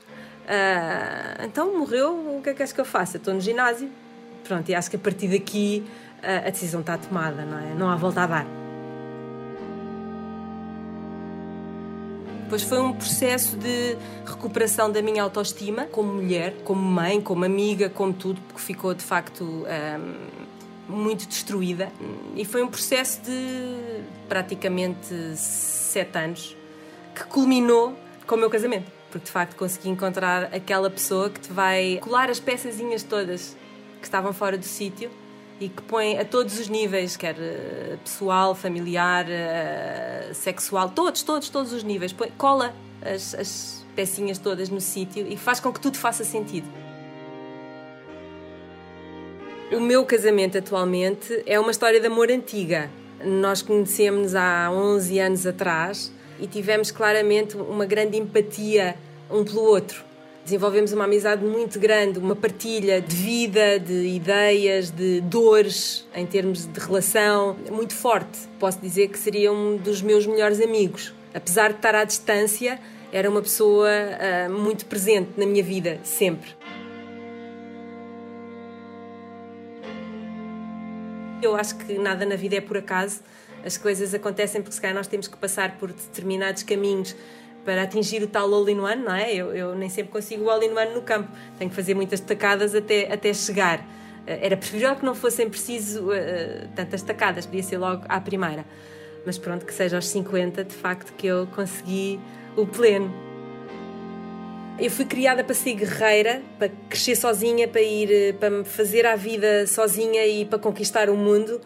Então morreu, o que é que és que eu faço? Estou no ginásio. Pronto, e acho que a partir daqui a decisão está tomada, não é? Não há volta a dar. Depois foi um processo de recuperação da minha autoestima como mulher, como mãe, como amiga, como tudo, porque ficou de facto um, muito destruída. E foi um processo de praticamente sete anos que culminou com o meu casamento. Porque de facto consegui encontrar aquela pessoa que te vai colar as peçazinhas todas que estavam fora do sítio e que põe a todos os níveis, quer eh, pessoal, familiar, eh, sexual, todos, todos, todos os níveis, põe, cola as, as pecinhas todas no sítio e faz com que tudo faça sentido. O meu casamento atualmente é uma história de amor antiga. Nós conhecemos há 11 anos atrás e tivemos claramente uma grande empatia um pelo outro desenvolvemos uma amizade muito grande, uma partilha de vida, de ideias, de dores em termos de relação muito forte. Posso dizer que seria um dos meus melhores amigos. Apesar de estar à distância, era uma pessoa uh, muito presente na minha vida, sempre. Eu acho que nada na vida é por acaso. As coisas acontecem porque se calhar nós temos que passar por determinados caminhos para atingir o tal all-in-one, não é? Eu, eu, nem sempre consigo o all-in-one no campo, tenho que fazer muitas tacadas até, até chegar. Eh, era preferível que não fossem preciso uh, tantas tacadas, podia ser logo à primeira. Mas pronto, que seja aos 50, de facto, que eu consegui o pleno. Eu fui criada para ser guerreira, para crescer sozinha, para ir, para fazer a vida sozinha e para conquistar o mundo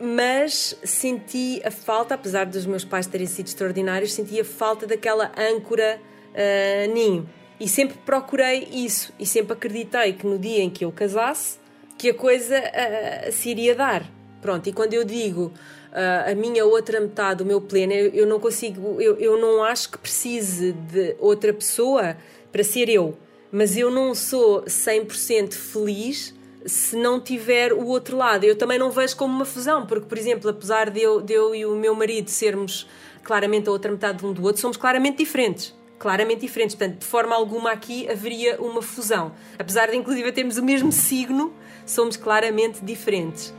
mas senti a falta, apesar dos meus pais terem sido extraordinários, senti a falta daquela âncora uh, ninho. E sempre procurei isso e sempre acreditei que no dia em que eu casasse, que a coisa uh, se iria dar. Pronto, e quando eu digo uh, a minha outra metade, o meu pleno, eu, eu não consigo, eu, eu não acho que precise de outra pessoa para ser eu. Mas eu não sou 100% feliz se não tiver o outro lado. Eu também não vejo como uma fusão, porque, por exemplo, apesar de eu, de eu e o meu marido sermos claramente a outra metade de um do outro, somos claramente diferentes. Claramente diferentes. Portanto, de forma alguma aqui haveria uma fusão. Apesar de, inclusive, termos o mesmo signo, somos claramente diferentes.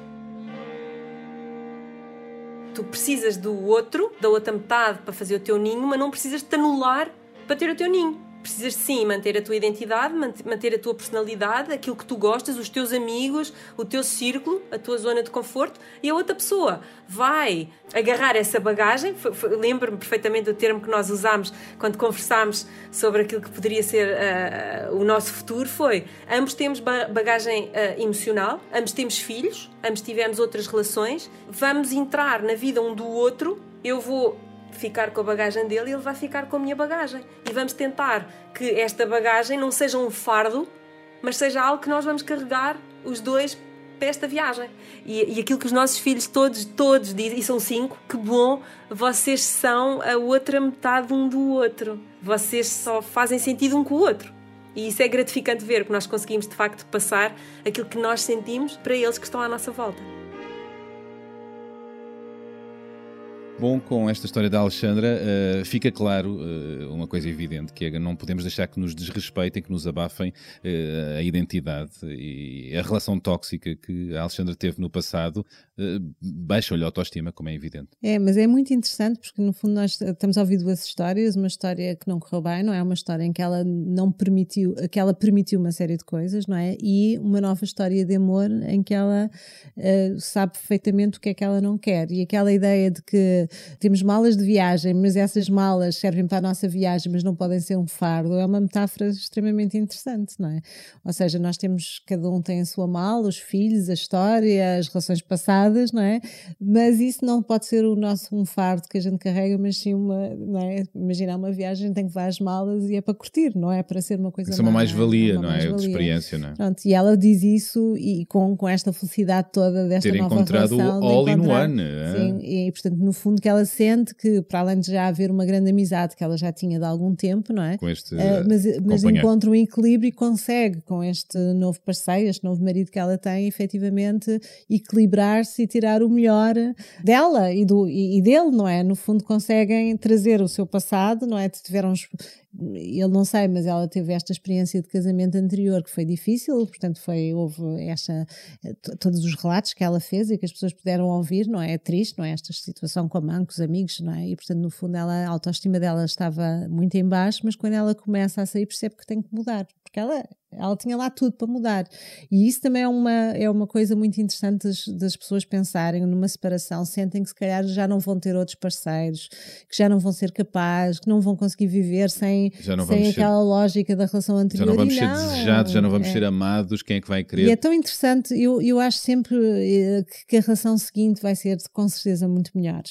Tu precisas do outro, da outra metade, para fazer o teu ninho, mas não precisas te anular para ter o teu ninho precisas sim manter a tua identidade, manter a tua personalidade, aquilo que tu gostas, os teus amigos, o teu círculo, a tua zona de conforto e a outra pessoa vai agarrar essa bagagem. Lembro-me perfeitamente do termo que nós usámos quando conversámos sobre aquilo que poderia ser uh, o nosso futuro. Foi ambos temos bagagem uh, emocional, ambos temos filhos, ambos tivemos outras relações. Vamos entrar na vida um do outro. Eu vou ficar com a bagagem dele e ele vai ficar com a minha bagagem. E vamos tentar que esta bagagem não seja um fardo, mas seja algo que nós vamos carregar os dois para esta viagem. E, e aquilo que os nossos filhos todos, todos dizem, e são cinco, que bom, vocês são a outra metade um do outro. Vocês só fazem sentido um com o outro. E isso é gratificante ver, que nós conseguimos de facto passar aquilo que nós sentimos para eles que estão à nossa volta. Bom, com esta história da Alexandra, uh, fica claro uh, uma coisa evidente, que é não podemos deixar que nos desrespeitem, que nos abafem uh, a identidade e a relação tóxica que a Alexandra teve no passado, baixa-lhe a autoestima, como é evidente. É, mas é muito interessante porque no fundo nós estamos a ouvir duas histórias, uma história que não correu bem, não é? Uma história em que ela não permitiu, que ela permitiu uma série de coisas, não é? E uma nova história de amor em que ela sabe perfeitamente o que é que ela não quer. E aquela ideia de que temos malas de viagem, mas essas malas servem para a nossa viagem, mas não podem ser um fardo, é uma metáfora extremamente interessante, não é? Ou seja, nós temos, cada um tem a sua mala, os filhos, a história, as relações passadas, não é? Mas isso não pode ser o nosso um fardo que a gente carrega, mas sim uma, não é? Imaginar uma viagem, tem que levar as malas e é para curtir, não é? Para ser uma coisa Isso é uma mais-valia, não é? Mais de experiência, não é? Pronto, e ela diz isso e com, com esta felicidade toda desta Ter nova encontrado relação. o all in one. é? Sim, e portanto, no fundo, que ela sente que, para além de já haver uma grande amizade que ela já tinha de algum tempo, não é? Com este Uh, mas mas companheiro. encontra um equilíbrio e consegue, com este novo parceiro, este novo marido que ela tem, efetivamente equilibrar-se e tirar o melhor dela e, do, e, e dele, não é? No fundo, conseguem trazer o seu passado, não é? Tiveram ele não sei, mas ela teve esta experiência de casamento anterior que foi difícil, portanto foi houve esta t- todos os relatos que ela fez e que as pessoas puderam ouvir, não é? É triste, não é? Esta situação com a mãe, com os amigos, não é? E portanto no fundo ela, a autoestima dela estava muito em baixo, mas quando ela começa a sair percebe que tem que mudar, porque ela ela tinha lá tudo para mudar. E isso também é uma, é uma coisa muito interessante das, das pessoas pensarem numa separação, sentem que se calhar já não vão ter outros parceiros, que já não vão ser capazes, que não vão conseguir viver sem, Já não sem vamos ser- aquela lógica da relação Já anterior. não vamos E ser desejados, já não vamos é. ser amados, quem é que vai E querer? é tão interessante, eu, eu acho sempre eh, que, que a relação seguinte vai ser com certeza muito melhor.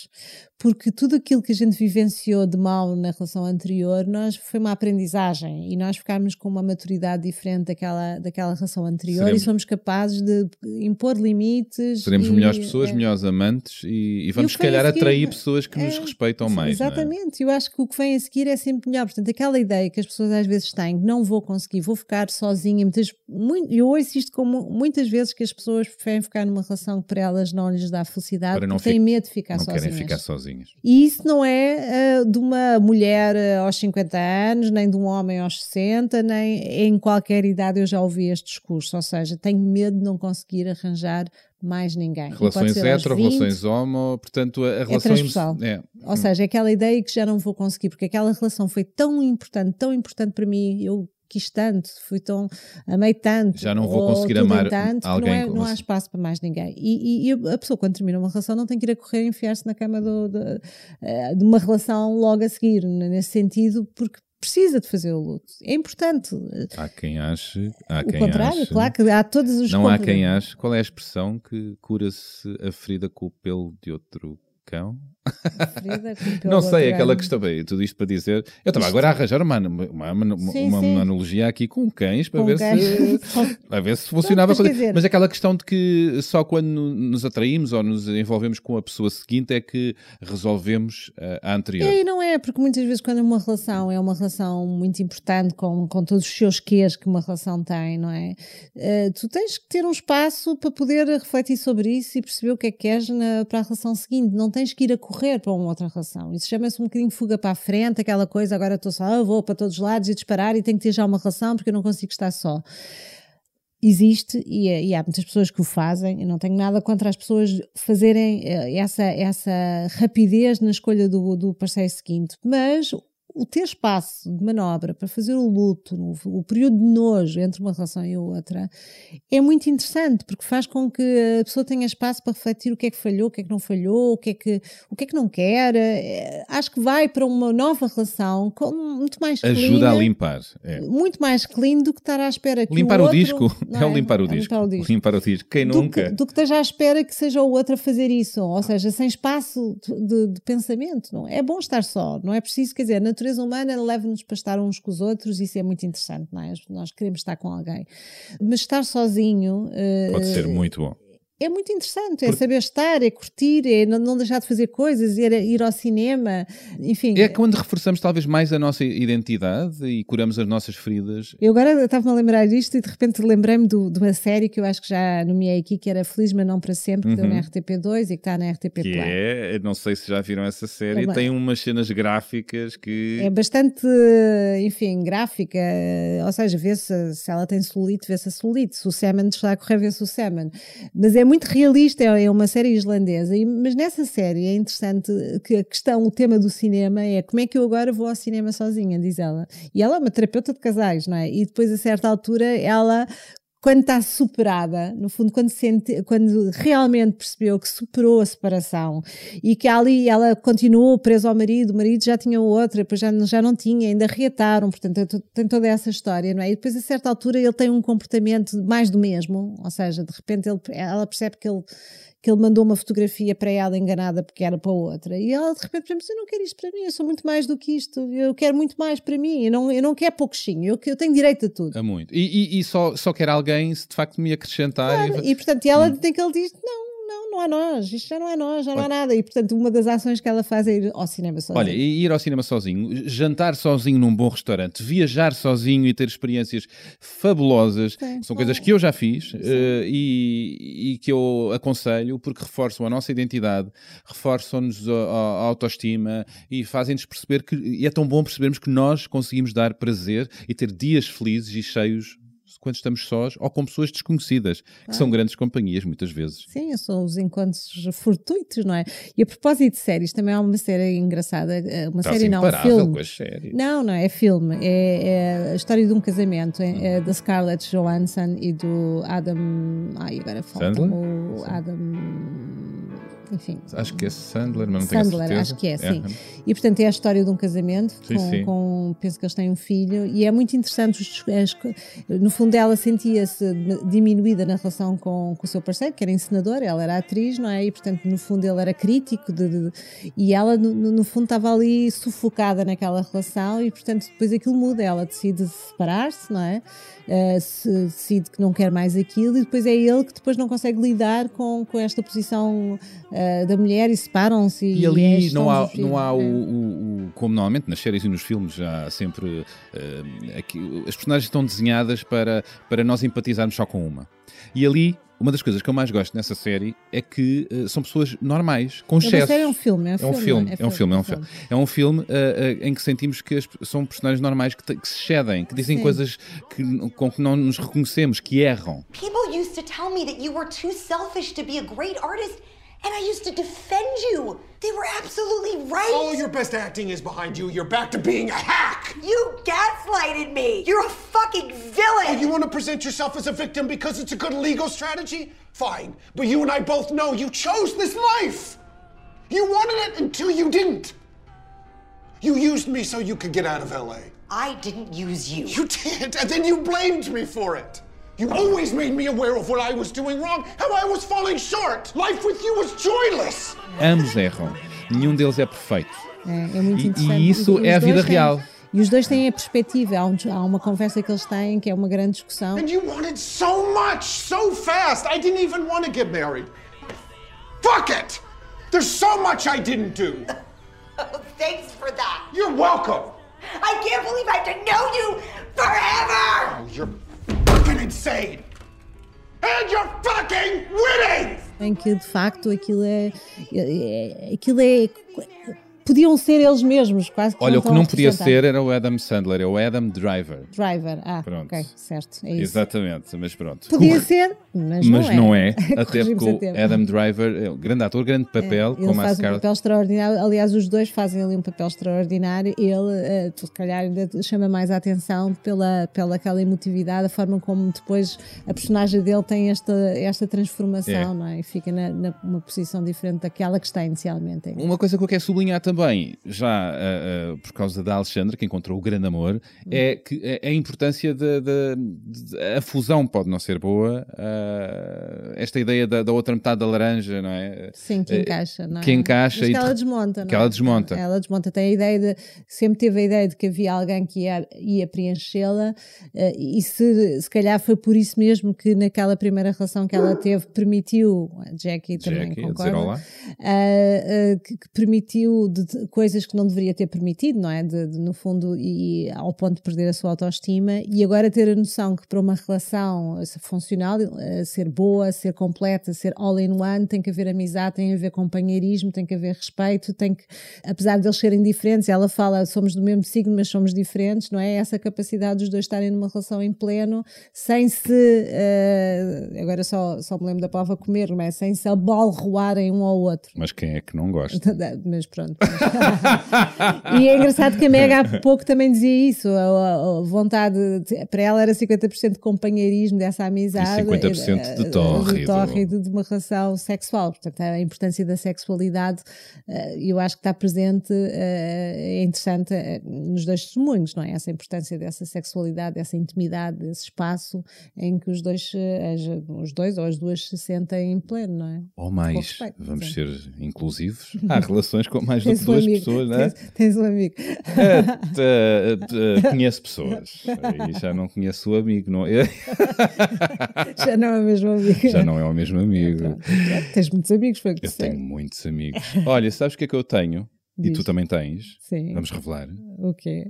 Porque tudo aquilo que a gente vivenciou de mal na relação anterior, nós foi uma aprendizagem e nós ficámos com uma maturidade diferente daquela, daquela relação anterior Seremos- e somos capazes de impor limites. Seremos e, melhores pessoas, é, melhores amantes e, e vamos, se calhar, atrair pessoas que nos é, respeitam Sim, mais. é? Exatamente, eu acho que o que vem a seguir é sempre melhor. Portanto, aquela ideia que as pessoas às vezes têm, que não vou conseguir, vou ficar sozinha. Muitas, muito, eu ouço isto como muitas vezes que as pessoas preferem ficar numa relação que para elas não lhes dá felicidade, porque têm fi- medo de ficar Não sozinhas. querem ficar sozinhas. E isso não é ah, de uma mulher ah, aos 50 anos, nem de um homem aos 60, nem em qualquer idade eu já ouvi este discurso. Ou seja, tenho medo de não conseguir arranjar mais ninguém. Relações hetero, 20, relações homo, portanto, a, a relação transversal. é, ou seja, aquela ideia que já não vou conseguir, porque aquela relação foi tão importante, tão importante para mim, eu quis tanto, fui tão, amei tanto. Já não vou ou conseguir amar tanto, alguém Não, é- não há espaço para mais ninguém. E, e- e a pessoa, quando termina uma relação, não tem que ir a correr e enfiar-se na cama do- do- eh, de uma relação logo a seguir, nesse sentido, porque precisa de fazer o luto. É importante. há quem ache, há o quem contrário, ache, claro que há todos os não há quem ache. Qual é a expressão que cura-se a ferida com o pelo de outro cão? Pelo Não sei, aquela ano. questão, bem, tudo isto para dizer. Eu estava agora a arranjar uma, uma, uma, Sim, uma sim. analogia aqui com cães para Com ver cães. se ver se funcionava. mas dizer- Mas aquela questão de que só quando nos atraímos ou nos envolvemos com a pessoa seguinte é que resolvemos eh, a anterior. É, e não é, porque muitas vezes quando uma relação é uma relação muito importante com, com todos os seus quês que uma relação tem, não é? Eh, tu tens que ter um espaço para poder refletir sobre isso e perceber o que é que queres na- para a relação seguinte. Não tens que ir a correr para uma outra relação. Isso chama-se um bocadinho fuga para a frente, aquela coisa, agora estou só, ah, vou para todos os lados e disparar e tenho que ter já uma relação porque eu não consigo estar só existe e, e há muitas pessoas que o fazem. Eu não tenho nada contra as pessoas fazerem eh, essa, essa rapidez na escolha do, do parceiro seguinte, mas o ter espaço de manobra para fazer o luto, o período de nojo entre uma relação e outra, é muito interessante porque faz com que a pessoa tenha espaço para refletir o que é que falhou, o que é que não falhou, o que é que, o que, é que não quer. Eh, Acho que vai para uma nova relação com muito mais Ajuda a clean, limpar. é. muito mais clean do que estar à espera que Limpar o, o, outro, disco não é o limpar o disco. limpar o disco. Limpar o disco. Quem Do nunca? que, do que esteja à espera que seja o outro a fazer isso, ou seja, sem espaço de, de pensamento. Não? É bom estar só, não é preciso, quer dizer, a natureza humana leva-nos para estar uns com os outros, isso é muito interessante, não é? Nós queremos estar com alguém. Mas estar sozinho. eh, Pode ser muito bom. É muito interessante, é saber estar, é curtir, é não, não deixar de fazer coisas, ir, ir ao cinema, enfim. É quando reforçamos talvez mais a nossa identidade e curamos as nossas feridas. Eu agora estava-me a lembrar disto e de repente lembrei-me de uma série que eu acho que já nomeei aqui, que era Feliz Mas Não Para Sempre, que deu na RTP2 e que está na RTP Que Play. é, não sei se já viram essa série, É uma- tem umas cenas gráficas que. É bastante, enfim, gráfica, ou seja, vê-se se ela tem celulite, vê-se a celulite, se o semen está a correr, vê-se o semen. Mas é muito realista, é é uma série islandesa, mas nessa série é interessante que a questão, o tema do cinema é como é que eu agora vou ao cinema sozinha, diz ela. E ela é uma terapeuta de casais, não é? E depois, a certa altura, ela quando está superada, no fundo, quando, sente, quando realmente percebeu que superou a separação e que ali ela continuou presa ao marido, o marido já tinha outra, depois já, já não tinha, ainda reataram, portanto, tem to- tem toda essa história, não é? E depois, a certa altura, ele tem um comportamento mais do mesmo, ou seja, de repente ele- ela percebe que ele que ele mandou uma fotografia para ela enganada porque era para outra. E ela de repente pensa, mas eu não quero isto para mim, eu sou muito mais do que isto, eu quero muito mais para mim, eu não, eu não quero pouquinho, eu, eu tenho direito a tudo. A muito. E, e- e só, só quer alguém se de facto me acrescentar. Claro, e- e portanto, ela tem que ele diz: não, não, há nós, isto já não é nós, já não há nada. E portanto, uma das ações que ela faz é ir ao cinema sozinha. Olha, ir ao cinema sozinho, jantar sozinho num bom restaurante, viajar sozinho e ter experiências fabulosas, Sim, são coisas que eu já fiz eh, e, e que eu aconselho porque reforçam a nossa identidade, reforçam-nos a, a- a autoestima e fazem-nos perceber que e é tão bom percebermos que nós conseguimos dar prazer e ter dias felizes e cheios quando estamos sós ou com pessoas desconhecidas, que são grandes companhias muitas vezes. Sim, são os encontros fortuitos, não é? E a propósito de séries, também há uma série engraçada, eh, uma Está série não, um filme. com as séries. Não, não, é filme. É, é a história de um casamento é, é da Scarlett Johansson e do Adam. Ai, agora falta Sandler? o Adam. Enfim. Acho que é Sandler, mas não tenho a Sandler, certeza. acho que é, sim. E portanto é a história de um casamento Sim, com, sim. com- penso que eles têm um filho e é muito interessante os- as- no fundo ela sentia-se diminuída na relação com, com o seu parceiro que era encenador, ela era atriz não é? e portanto no fundo ele era crítico de- de- e ela no, no- no fundo estava ali sufocada naquela relação e portanto depois aquilo muda, ela decide separar-se não é? Uh, se decide que não quer mais aquilo e depois é ele que depois não consegue lidar com, com esta posição uh, da mulher e separam-se E é a ali gestão não há, não há o, é. o- o- Como normalmente nas séries e nos filmes, já há sempre. eh, aqui- as personagens estão desenhadas para, para nós empatizarmos só com uma. E ali, uma das coisas que eu mais gosto nessa série é que eh, são pessoas normais, com É excesso. é um filme, é um É um filme, filme, é é um filme, é um filme. filme. É um filme eh, eh, em que sentimos que as- são personagens normais que, te- que se cedem, que dizem Sim. coisas que, com que não nos reconhecemos, que erram. People used to tell me that you were too selfish to be a great artist, and I used to defend you. They were absolutely right. All your best acting is behind you. You're back to being a hack. You gaslighted me. You're a fucking Oh, villain. you want to present yourself as a victim because it's a good legal strategy? Fine. But you and I both know you chose this life. You wanted it until you didn't. You used me so you could get out of LA. I didn't use you. You did, and then you blamed me for it. You always made me aware of what I was doing wrong, how I was falling short. Life with you was joyless. Ambos erram. Nenhum deles é perfeito. É, é muito E- e isso os vida têm- real. E os dois têm a perspectiva. Há, um- há uma conversa que eles têm que é uma grande discussão. And you wanted so much, so fast. I didn't even want to get married. Fuck it! There's so much I didn't do. Thanks for that. You're welcome. I can't believe I have to know you forever. Oh, you're fucking insane. And you're fucking winning! Em que de facto aquilo é. é- é- aquilo é. Podiam ser eles mesmos, quase que Olha, o que não podia ser era o Adam Sandler, é o Adam Driver. Driver. Ah, Pronto. ok, certo. É isso. Exatamente, mas pronto. Podia ser, mas, Mas não é, Corrigimos até a porque o. Adam Driver é um grande ator, grande papel, Ele como a faz um Scarlett. papel extraordinário. Aliás, os dois fazem ali um papel extraordinário. Ele, eh, se calhar, ainda chama mais a atenção pela, pela aquela emotividade, a forma como depois a personagem dele tem esta, esta transformação, É. não é? E fica na, na- numa posição diferente daquela que está inicialmente. Uma coisa que eu quero sublinhar também também, já ah, ah, por causa da Alexandra, que encontrou o grande amor, é que é a importância da a fusão pode não ser boa. ah, esta ideia da, da outra metade da laranja, não é? Sim, que encaixa, não é? que encaixa Mas e que ela desmonta, não que é? ela desmonta. Ela desmonta. Tem a ideia de. Sempre teve a ideia de que havia alguém que ia, ia preenchê-la, e se, se calhar foi por isso mesmo que naquela primeira relação que ela teve permitiu, a Jackie também Jackie, a dizer concorda, olá. que, que permitiu de- de coisas que não deveria ter permitido, não é? De, de, no fundo, e ao ponto de perder a sua autoestima, e agora ter a noção que para uma relação eh, funcional, eh, ser boa, ser completa, ser all in one, tem que haver amizade, tem que haver companheirismo, tem que haver respeito, tem que, apesar de eles serem diferentes, ela fala, somos do mesmo signo, mas somos diferentes, não é? Essa capacidade dos dois estarem numa relação em pleno, sem se, eh, agora só, só me lembro da palavra comer, não é? Sem se abalroarem um ao outro. Mas quem é que não gosta? Mas pronto. E é engraçado que a Mega há pouco também dizia isso. A, a- vontade, de- para ela era 50% de companheirismo dessa amizade. E 50% de eh, tórrido. De tórrido de uma relação sexual. Portanto, a importância da sexualidade, eh, eu acho que está presente, eh, é interessante eh, nos dois testemunhos, não é? Essa importância dessa sexualidade, dessa intimidade, desse espaço em que os dois, eh, os dois ou as duas se sentem em pleno, não é? Ou mais, respeito, vamos sim. ser inclusivos. Há relações com mais do que duas amigo, pessoas, não é? Tens, tens um amigo. Ah, tá, ah, conheço pessoas. Aí já não conheço o amigo. Não, é? Já não é o mesmo amigo. já não é o mesmo amigo. Pronto, Tens muitos amigos, foi o que Eu tenho muitos amigos. Olha, sabes o que é que eu tenho? E Diz. tu também tens? Sim. Vamos revelar. O quê?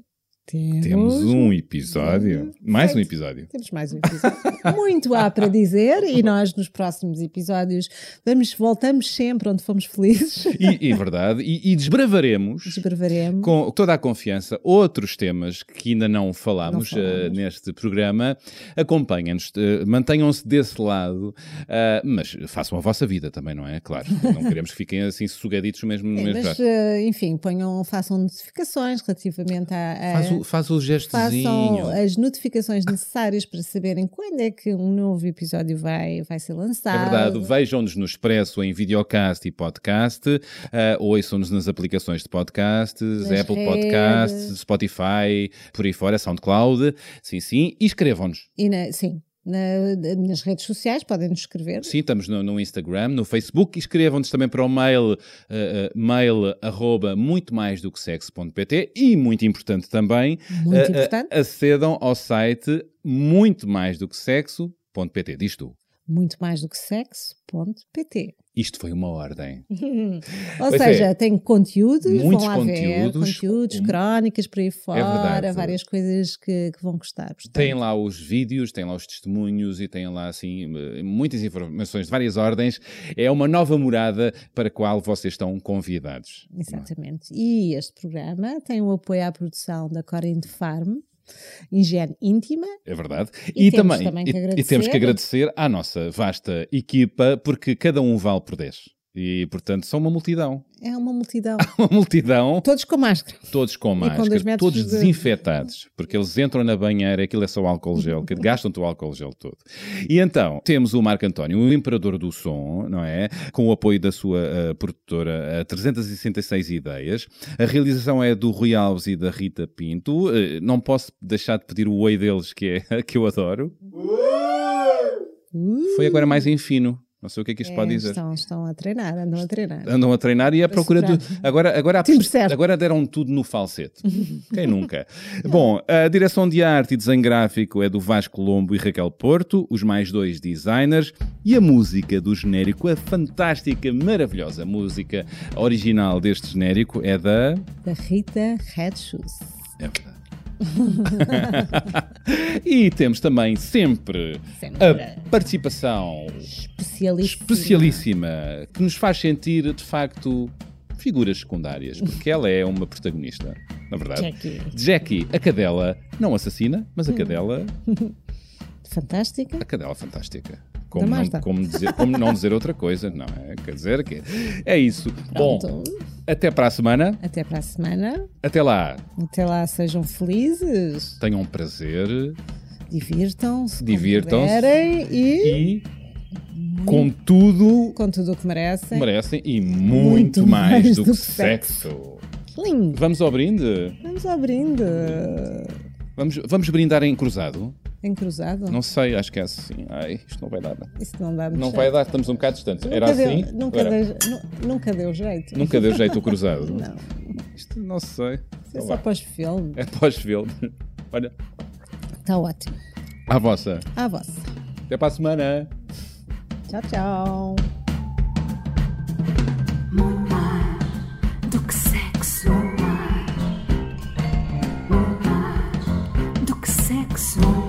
Temos, Temos um episódio. Mais um episódio. Temos mais um episódio. Muito há para dizer e nós nos próximos episódios vamos, voltamos sempre onde fomos felizes. E, e verdade. E, e desbravaremos. Desbravaremos. Com toda a confiança, outros temas que ainda não falámos, Não falamos. eh, neste programa. Acompanhem-nos, eh, mantenham-se desse lado, ah, mas façam a vossa vida também, não é? Claro, não queremos que fiquem assim sugaditos mesmo no Sim, mesmo mas, enfim, ponham, façam notificações relativamente a. a- Faz o, faz o gestozinho. Façam as notificações necessárias para saberem quando é que um novo episódio vai, vai ser lançado. É verdade, vejam-nos no Expresso em videocast e podcast, uh, ouçam-nos nas aplicações de podcasts, Nas Apple redes. Podcasts, Spotify, por aí fora, SoundCloud, sim, sim, e escrevam-nos. E na- sim, na- nas redes sociais podem nos escrever. Sim, estamos no, no Instagram, no Facebook, e escrevam-nos também para o mail, uh, uh, mail arroba muito mais do que sexo.pt e, muito importante também, Muito uh, importante. acedam ao site muito mais do que sexo.pt. Diz tu. Muito mais do que sexo.pt. Isto foi uma ordem. Ou Pois seja, é. tem conteúdos, Muitos vão lá ver, conteúdos. conteúdos, crónicas por aí fora, verdade. várias coisas que, que vão gostar. portanto. Tem lá os vídeos, tem lá os testemunhos e tem lá, assim, eh, muitas informações de várias ordens. É uma nova morada para a qual vocês estão convidados. Exatamente. E este programa tem o apoio à produção da Corin Farm, Higiene Íntima. É verdade. E E, temos também, também que e- e, temos que agradecer à nossa vasta equipa, porque cada um vale por 10. E, portanto, são uma multidão. É uma multidão. Uma multidão, Todos com máscara. todos com com máscara, metros todos de- desinfetados, porque eles entram na banheira, aquilo é só álcool gel, que gastam-te o álcool gel todo. E então, temos o Marco António, o imperador do som, não é? Com o apoio da sua eh, produtora eh, 366 Ideias. A realização é do Rui Alves e da Rita Pinto. Eh, não posso deixar de pedir o oi deles, que é que eu adoro. Foi agora mais em fino. Não sei o que é que isto pode É, dizer. Estão, estão a treinar, andam a treinar. Andam a treinar e à procura de. Agora, agora, agora deram tudo no falsete. Quem nunca? Bom, a direção de arte e desenho gráfico é do Vasco Lombo e Raquel Porto, os mais dois designers, e a música do genérico, a fantástica, maravilhosa música original deste genérico é da. Da Rita Red Shoes. É verdade. e temos também sempre, Sempre. a participação Especialista. especialíssima que nos faz sentir, de facto, figuras secundárias, porque ela é uma protagonista, na verdade. Jackie. Jackie, a cadela, não assassina, mas a cadela, Fantástica. a cadela fantástica. Como não, como, dizer, como não dizer outra coisa, não é? Quer dizer que é isso. Bom, Pronto. até para a semana. Até para a semana. Até lá. Até lá, sejam felizes. Tenham prazer Divirtam-se. Divirtam-se. E, e com tudo com tudo o que merecem. merecem e muito, Muito mais, mais do do que que sexo. sexo. Lindo. Vamos ao brinde? Vamos ao brinde. Vamos, vamos brindar em cruzado? Encruzado? Não sei, acho que é assim. Ai, isto não vai dar. isto não dá Não certo. vai dar, estamos um bocado distantes. Nunca Era deu, assim? Nunca, Era. Deu, nunca deu jeito. Nunca deu jeito o cruzado. não. Isto não sei. Então é só pós-filme. É pós-filme. Olha. Está ótimo. À vossa. À vossa. Até para a semana. Tchau, tchau. Do que sexo. É do que sexo.